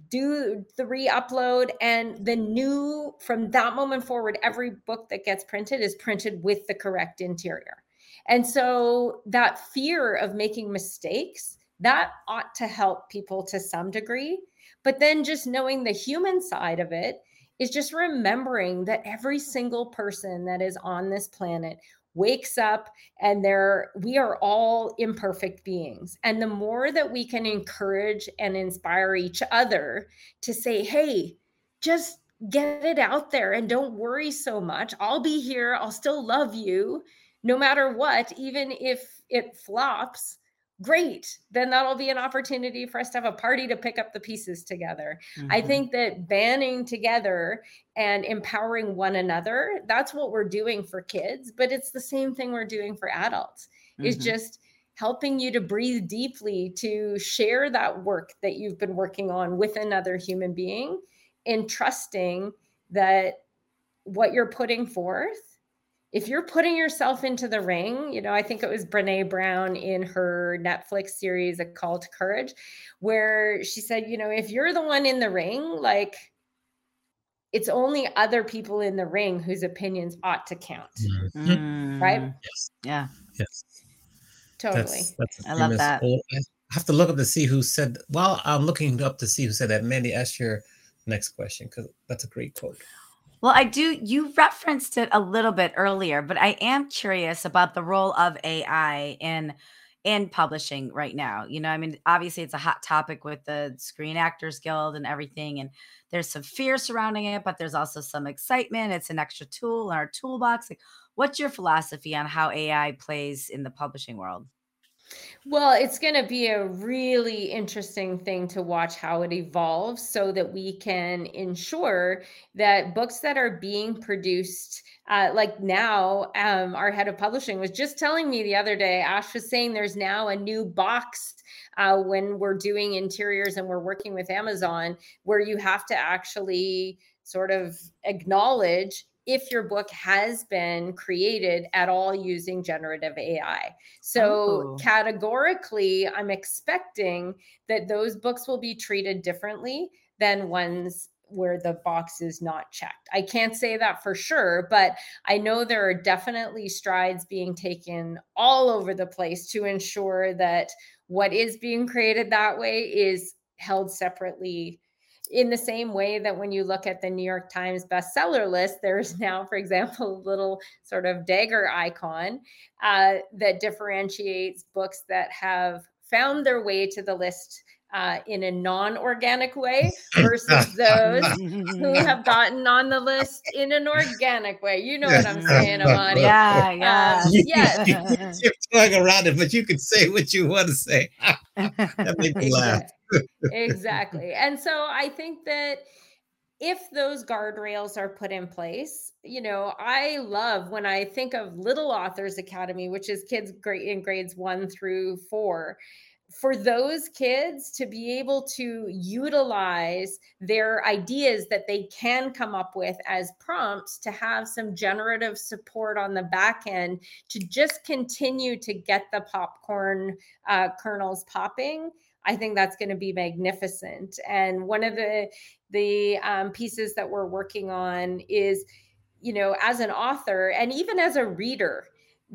Speaker 3: do the re-upload and the new from that moment forward every book that gets printed is printed with the correct interior and so that fear of making mistakes that ought to help people to some degree but then just knowing the human side of it is just remembering that every single person that is on this planet wakes up and there we are all imperfect beings. And the more that we can encourage and inspire each other to say hey just get it out there and don't worry so much. I'll be here. I'll still love you no matter what, even if it flops, great. Then that'll be an opportunity for us to have a party to pick up the pieces together. Mm-hmm. I think that banning together and empowering one another, that's what we're doing for kids, but it's the same thing we're doing for adults. Mm-hmm. Is just helping you to breathe deeply, to share that work that you've been working on with another human being, and trusting that what you're putting forth, if you're putting yourself into the ring, you know, I think it was Brene Brown in her Netflix series, A Call to Courage, where she said, you know, if you're the one in the ring, like, it's only other people in the ring whose opinions ought to count. Mm. Right?
Speaker 2: Yes. Yeah.
Speaker 1: Yes.
Speaker 3: Totally. That's, that's
Speaker 2: I love that. Old.
Speaker 1: I have to look up to see who said. Well, I'm looking up to see who said that. Mandy, ask your next question because that's a great quote.
Speaker 2: Well, I do. You referenced it a little bit earlier, but I am curious about the role of AI in in publishing right now. You know, I mean, obviously it's a hot topic with the Screen Actors Guild and everything, and there's some fear surrounding it, but there's also some excitement. It's an extra tool in our toolbox. Like, what's your philosophy on how AI plays in the publishing world?
Speaker 3: Well, it's going to be a really interesting thing to watch how it evolves so that we can ensure that books that are being produced, uh, like now, um, our head of publishing was just telling me the other day, Ash was saying there's now a new box uh, when we're doing interiors and we're working with Amazon where you have to actually sort of acknowledge if your book has been created at all using generative AI. So, oh. categorically, I'm expecting that those books will be treated differently than ones where the box is not checked. I can't say that for sure, but I know there are definitely strides being taken all over the place to ensure that what is being created that way is held separately in the same way that when you look at the New York Times bestseller list, there's now, for example, a little sort of dagger icon uh, that differentiates books that have found their way to the list uh, in a non-organic way versus those who have gotten on the list in an organic way. You know what I'm saying, Amani?
Speaker 2: Yeah, yeah,
Speaker 1: uh, yeah. You, are talking around it, but you can say what you want to say. that makes me laugh
Speaker 3: exactly. And so I think that if those guardrails are put in place, you know, I love when I think of Little Authors Academy, which is kids great in grades one through four for those kids to be able to utilize their ideas that they can come up with as prompts to have some generative support on the back end to just continue to get the popcorn uh, kernels popping I think that's going to be magnificent. And one of the the um, pieces that we're working on is, you know, as an author and even as a reader,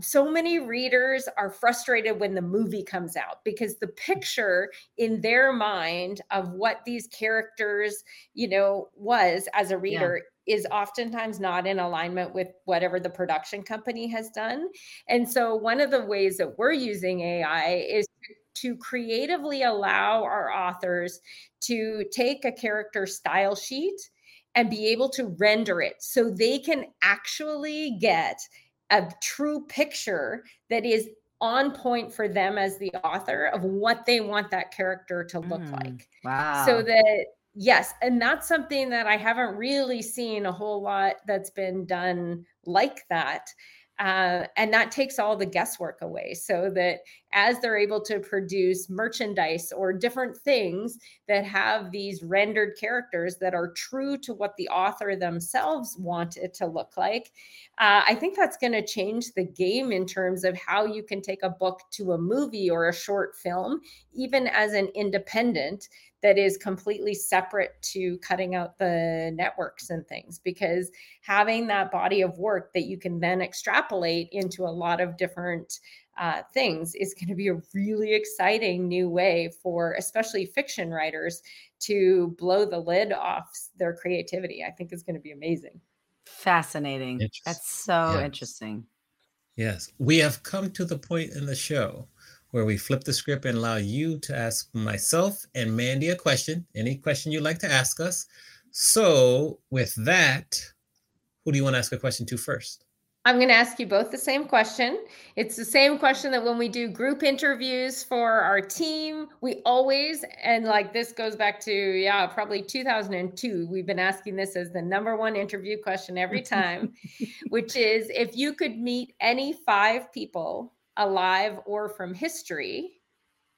Speaker 3: so many readers are frustrated when the movie comes out because the picture in their mind of what these characters, you know, was as a reader yeah. is oftentimes not in alignment with whatever the production company has done. And so one of the ways that we're using AI is to creatively allow our authors to take a character style sheet and be able to render it so they can actually get a true picture that is on point for them as the author of what they want that character to look mm, like.
Speaker 2: Wow.
Speaker 3: So that yes, and that's something that I haven't really seen a whole lot that's been done like that. Uh, and that takes all the guesswork away so that as they're able to produce merchandise or different things that have these rendered characters that are true to what the author themselves want it to look like, uh, I think that's going to change the game in terms of how you can take a book to a movie or a short film, even as an independent that is completely separate to cutting out the networks and things because having that body of work that you can then extrapolate into a lot of different uh, things is going to be a really exciting new way for especially fiction writers to blow the lid off their creativity i think is going to be amazing
Speaker 2: fascinating that's so yes. interesting
Speaker 1: yes we have come to the point in the show where we flip the script and allow you to ask myself and Mandy a question, any question you'd like to ask us. So, with that, who do you want to ask a question to first?
Speaker 3: I'm going to ask you both the same question. It's the same question that when we do group interviews for our team, we always, and like this goes back to, yeah, probably 2002. We've been asking this as the number one interview question every time, which is if you could meet any five people alive or from history,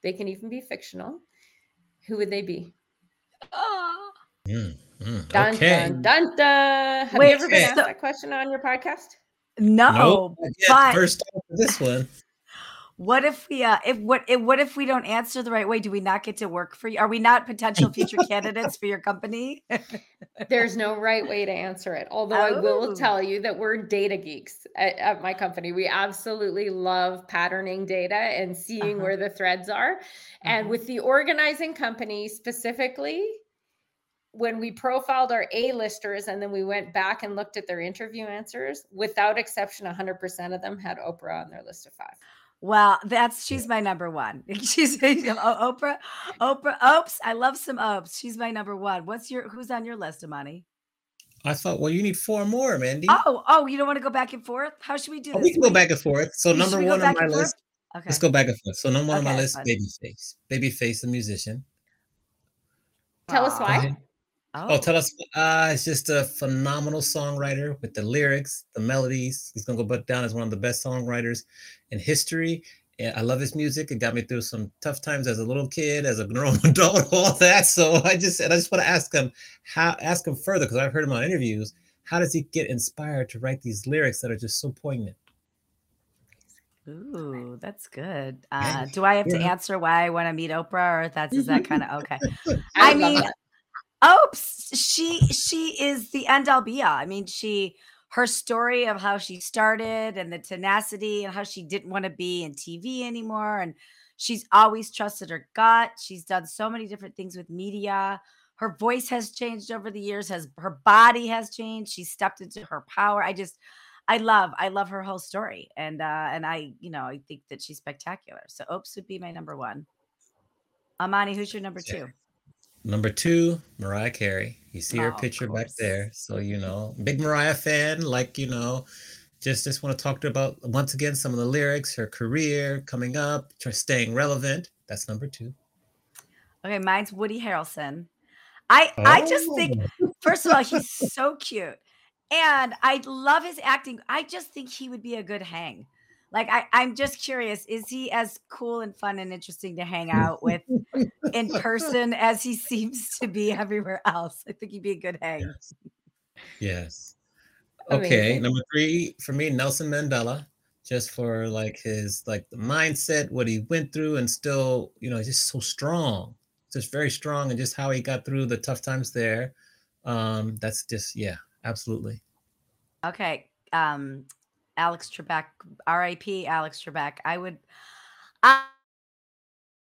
Speaker 3: they can even be fictional, who would they be?
Speaker 2: Oh.
Speaker 1: Mm, mm,
Speaker 3: Dun,
Speaker 1: okay.
Speaker 3: dun, dun, dun. Have
Speaker 2: Wait,
Speaker 3: you ever been asked
Speaker 2: so-
Speaker 3: that question on your podcast?
Speaker 2: No,
Speaker 1: Nope, not yet.
Speaker 2: but
Speaker 1: first time for this one.
Speaker 2: what if we uh if what if what if we don't answer the right way? Do we not get to work for you? Are we not potential future candidates for your company?
Speaker 3: There's no right way to answer it. Although I will
Speaker 2: Oh.
Speaker 3: tell you that we're data geeks at, at my company. We absolutely love patterning data and seeing
Speaker 2: Uh-huh.
Speaker 3: where the threads are. And
Speaker 2: Mhm.
Speaker 3: with the organizing company specifically, when we profiled our A-listers and then we went back and looked at their interview answers, without exception, 100% of them had Oprah on their list of five.
Speaker 2: Well, that's she's my number one. She's oh, Oprah. Oprah. Oops, I love some Opes. She's my number one. What's your who's on your list, Amani?
Speaker 1: I thought, well, you need four more, Mandy.
Speaker 2: Oh, oh, you don't want to go back and forth? How should we do
Speaker 1: Oh,
Speaker 2: this?
Speaker 1: we can go
Speaker 2: What do you-
Speaker 1: back and forth. So
Speaker 2: should
Speaker 1: number one on my
Speaker 2: forth?
Speaker 1: list.
Speaker 2: Okay.
Speaker 1: Let's go back and forth. So number one on my list,
Speaker 2: fine.
Speaker 1: Babyface. Babyface, the musician.
Speaker 3: Tell us
Speaker 2: Aw.
Speaker 1: Go
Speaker 3: why.
Speaker 1: Ahead. Oh, tell us. Uh, it's just a phenomenal songwriter with the lyrics, the melodies. He's gonna go but down as one of the best songwriters in history. Yeah, I love his music. It got me through some tough times as a little kid, as a grown adult, all that. So I just and I just want to ask him how ask him further because I've heard him on interviews. How does he get inspired to write these lyrics that are just so poignant?
Speaker 2: Ooh, that's good. Uh, do I have to answer why I want to meet Oprah, or that's is that kind of okay?
Speaker 3: I, love
Speaker 2: mean,
Speaker 3: Oh,
Speaker 2: oops, she she is the end all be all. I mean, she her story of how she started and the tenacity and how she didn't want to be in TV anymore and she's always trusted her gut. She's done so many different things with media. Her voice has changed over the years, has her body has changed. She stepped into her power. I just I love I love her whole story and uh and I, you know, I think that she's spectacular. So oops would be my number 1. Amani, who's your number 2?
Speaker 1: Number two, Mariah Carey. You see
Speaker 2: Oh,
Speaker 1: her
Speaker 2: of
Speaker 1: picture back there. So, you know, big Mariah fan. Like, you know, just just want to talk to about once again some of the lyrics, her career coming up, staying relevant. That's number two.
Speaker 2: Okay, mine's Woody Harrelson. I I just think
Speaker 1: Oh.
Speaker 2: first of all he's so cute, and I love his acting. I just think he would be a good hang. Like I I'm just curious, is he as cool and fun and interesting to hang out with in person as he seems to be everywhere else? I think he'd be a good hang.
Speaker 1: Yes. Yes. Okay,
Speaker 3: Amazing.
Speaker 1: number three for me, Nelson Mandela, just for like his like the mindset, what he went through, and still, you know, just so strong, just very strong, and just how he got through the tough times there. Um, that's just yeah, absolutely.
Speaker 2: Okay. Um Alex Trebek, RIP Alex Trebek. I would I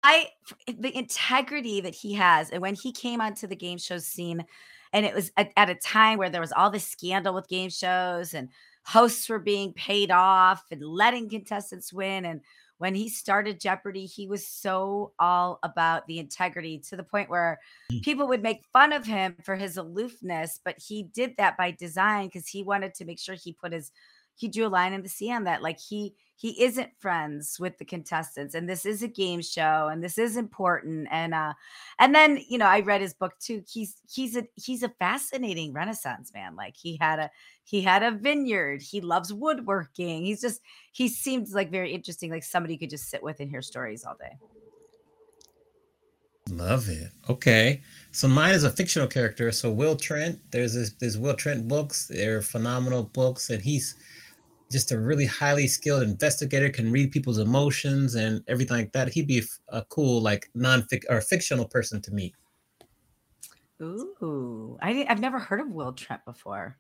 Speaker 2: I the integrity that he has and when he came onto the game show scene and it was at, at a time where there was all this scandal with game shows and hosts were being paid off and letting contestants win and when he started Jeopardy he was so all about the integrity to the point where
Speaker 1: Mm.
Speaker 2: people would make fun of him for his aloofness but he did that by design because he wanted to make sure he put his he drew a line in the sand that like he he isn't friends with the contestants and this is a game show and this is important and uh and then you know i read his book too he's he's a he's a fascinating renaissance man like he had a he had a vineyard he loves woodworking he's just he seems like very interesting like somebody you could just sit with and hear stories all day
Speaker 1: Love it. Okay. So mine is a fictional character. So Will Trent, there's this there's Will Trent books. They're phenomenal books, and he's just a really highly skilled investigator, can read people's emotions and everything like that. He'd be a cool, like non-fic or fictional person to meet.
Speaker 2: ooh I I've never heard of will trent before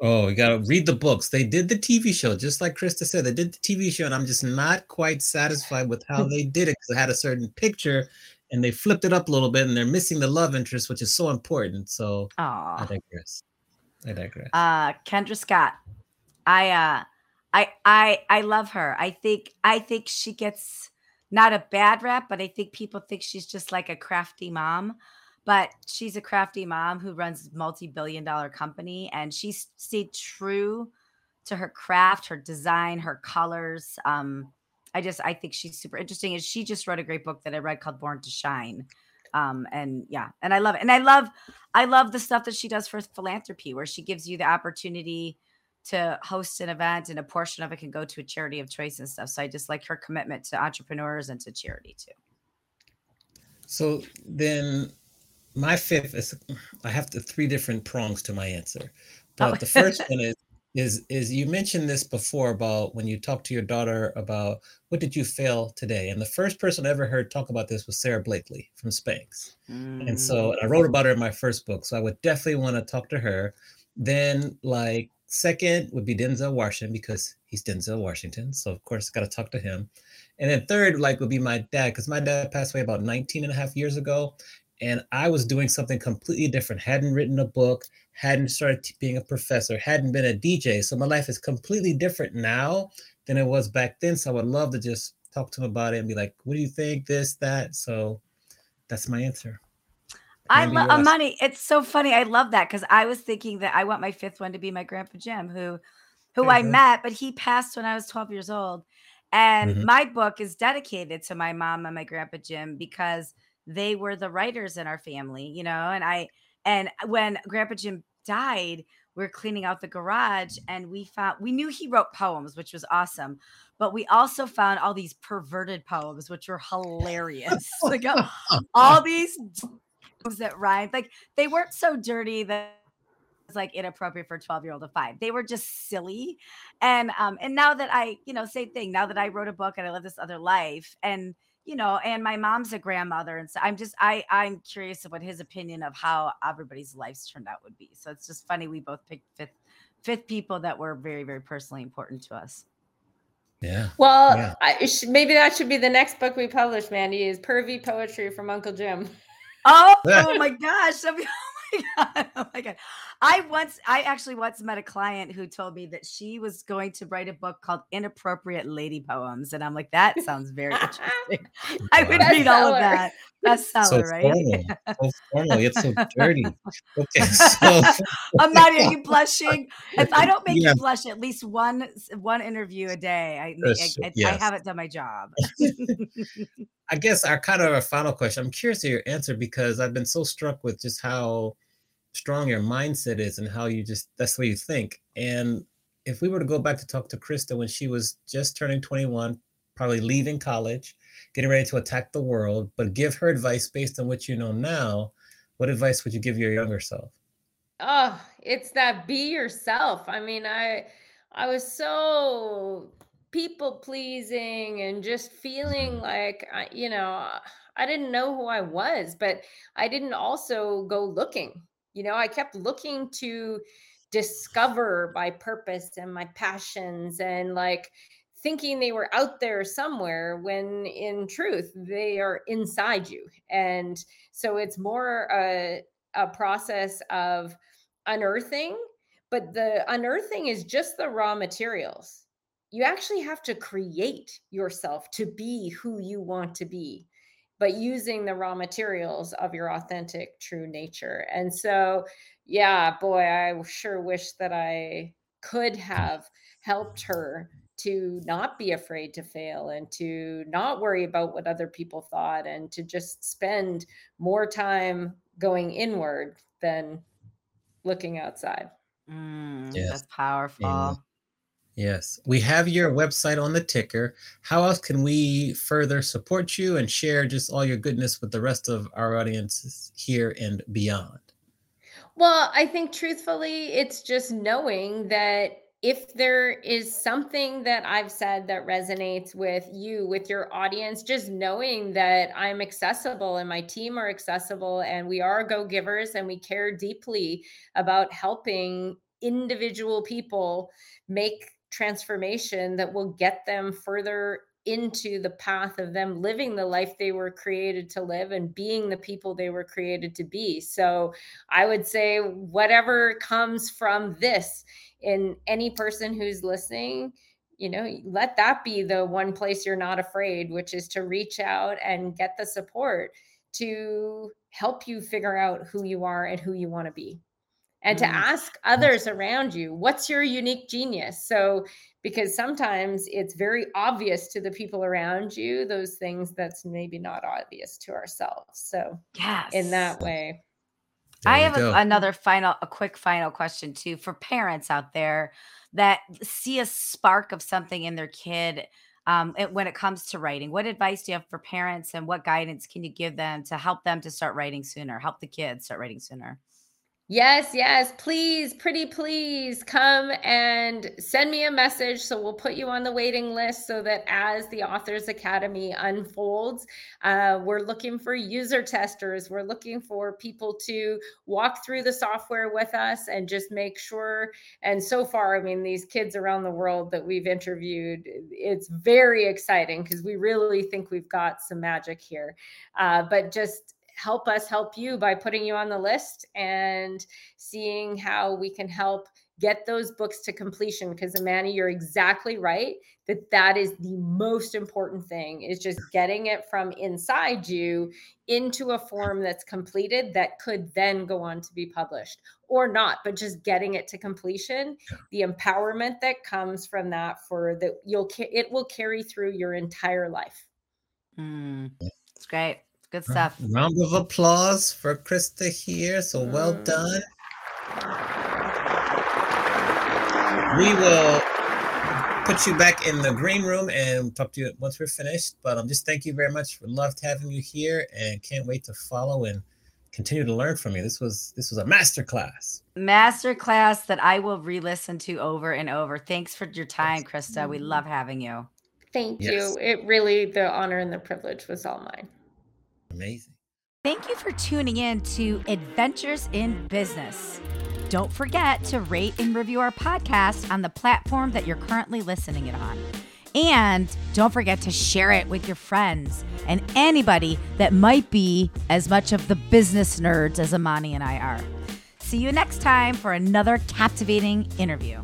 Speaker 1: Oh, you gotta read the books. They did the TV show, just like Krista said. They did the TV show, and I'm just not quite satisfied with how they did it because it had a certain picture, and they flipped it up a little bit, and they're missing the love interest, which is so important. So I
Speaker 2: oh
Speaker 1: digress. I digress.
Speaker 2: uh kendra scott i uh i i i love her i think i think she gets not a bad rap but i think people think she's just like a crafty mom but she's a crafty mom who runs a multi-billion dollar company and she's stayed true to her craft, her design, her colors. Um, I just I think she's super interesting. And she just wrote a great book that I read called Born to Shine. Um, and yeah, and I love it. And I love I love the stuff that she does for philanthropy, where she gives you the opportunity to host an event and a portion of it can go to a charity of choice and stuff. So I just like her commitment to entrepreneurs and to charity too.
Speaker 1: So then my fifth is I have the three different prongs to my answer. But oh. the first one is is is you mentioned this before about when you talked to your daughter about what did you fail today and the first person i ever heard talk about this was sarah blakely from spanx mm. and so i wrote about her in my first book so i would definitely want to talk to her then like second would be denzel washington because he's denzel washington so of course got to talk to him and then third like would be my dad because my dad passed away about 19 and a half years ago and I was doing something completely different. Hadn't written a book, hadn't started being a professor, hadn't been a DJ. So my life is completely different now than it was back then. So I would love to just talk to him about it and be like, "What do you think? This, that." So that's my answer.
Speaker 2: I love money. It's so funny. I love that because I was thinking that I want my fifth one to be my grandpa Jim, who, who mm-hmm. I met, but he passed when I was 12 years old. And mm-hmm. my book is dedicated to my mom and my grandpa Jim because they were the writers in our family, you know, and I and when Grandpa Jim died, we are cleaning out the garage and we found we knew he wrote poems, which was awesome. But we also found all these perverted poems, which were hilarious. like uh, all these that rhymed. Like they weren't so dirty that was like inappropriate for a 12 year old to find. They were just silly. And um, and now that I, you know, same thing. Now that I wrote a book and I live this other life and you know, and my mom's a grandmother, and so I'm just I I'm curious of what his opinion of how everybody's lives turned out would be. So it's just funny we both picked fifth fifth people that were very very personally important to us.
Speaker 1: Yeah.
Speaker 3: Well,
Speaker 1: yeah.
Speaker 3: I, maybe that should be the next book we publish, Mandy. Is pervy poetry from Uncle Jim.
Speaker 2: Oh, oh my gosh! Oh my god! Oh my god! I once, I actually once met a client who told me that she was going to write a book called "Inappropriate Lady Poems," and I'm like, that sounds very interesting. I would read all of that. Bestseller, so right? Formal.
Speaker 1: So formal. It's so dirty. Okay, so
Speaker 2: Amani, are you blushing? If I don't make yeah. you blush at least one one interview a day, I I, I, yes. I haven't done my job.
Speaker 1: I guess our kind of a final question. I'm curious to your answer because I've been so struck with just how strong your mindset is and how you just that's the way you think. And if we were to go back to talk to Krista when she was just turning 21, probably leaving college, getting ready to attack the world, but give her advice based on what you know now, what advice would you give your younger self?
Speaker 3: Oh, it's that be yourself. I mean, I I was so people pleasing and just feeling mm-hmm. like you know, I didn't know who I was, but I didn't also go looking you know, I kept looking to discover my purpose and my passions and like thinking they were out there somewhere when in truth they are inside you. And so it's more a, a process of unearthing, but the unearthing is just the raw materials. You actually have to create yourself to be who you want to be but using the raw materials of your authentic true nature. And so yeah boy i sure wish that i could have helped her to not be afraid to fail and to not worry about what other people thought and to just spend more time going inward than looking outside.
Speaker 2: Mm, yes. that's powerful
Speaker 1: Yes, we have your website on the ticker. How else can we further support you and share just all your goodness with the rest of our audiences here and beyond?
Speaker 3: Well, I think truthfully, it's just knowing that if there is something that I've said that resonates with you, with your audience, just knowing that I'm accessible and my team are accessible and we are go givers and we care deeply about helping individual people make transformation that will get them further into the path of them living the life they were created to live and being the people they were created to be. So I would say, whatever comes from this in any person who's listening, you know, let that be the one place you're not afraid, which is to reach out and get the support to help you figure out who you are and who you want to be. And to mm. ask others around you, what's your unique genius? So, because sometimes it's very obvious to the people around you, those things that's maybe not obvious to ourselves. So,
Speaker 2: yes.
Speaker 3: in that way.
Speaker 2: There I have a, another final, a quick final question too for parents out there that see a spark of something in their kid um, it, when it comes to writing. What advice do you have for parents, and what guidance can you give them to help them to start writing sooner, help the kids start writing sooner?
Speaker 3: Yes, yes. Please, pretty please come and send me a message. So we'll put you on the waiting list so that as the Authors Academy unfolds, uh, we're looking for user testers. We're looking for people to walk through the software with us and just make sure. And so far, I mean, these kids around the world that we've interviewed, it's very exciting because we really think we've got some magic here. Uh, but just help us help you by putting you on the list and seeing how we can help get those books to completion. Because Amani you're exactly right that that is the most important thing is just getting it from inside you into a form that's completed that could then go on to be published or not but just getting it to completion the empowerment that comes from that for that you'll it will carry through your entire life.
Speaker 2: Mm, it's great Good stuff.
Speaker 1: round of applause for Krista here. So well mm. done. We will put you back in the green room and talk to you once we're finished. But um, just thank you very much. for loved having you here and can't wait to follow and continue to learn from you. This was this was a master class.
Speaker 2: Master class that I will re-listen to over and over. Thanks for your time, Krista. We love having you.
Speaker 3: Thank yes. you. It really the honor and the privilege was all mine.
Speaker 1: Amazing.
Speaker 2: Thank you for tuning in to Adventures in Business. Don't forget to rate and review our podcast on the platform that you're currently listening it on. And don't forget to share it with your friends and anybody that might be as much of the business nerds as Amani and I are. See you next time for another captivating interview.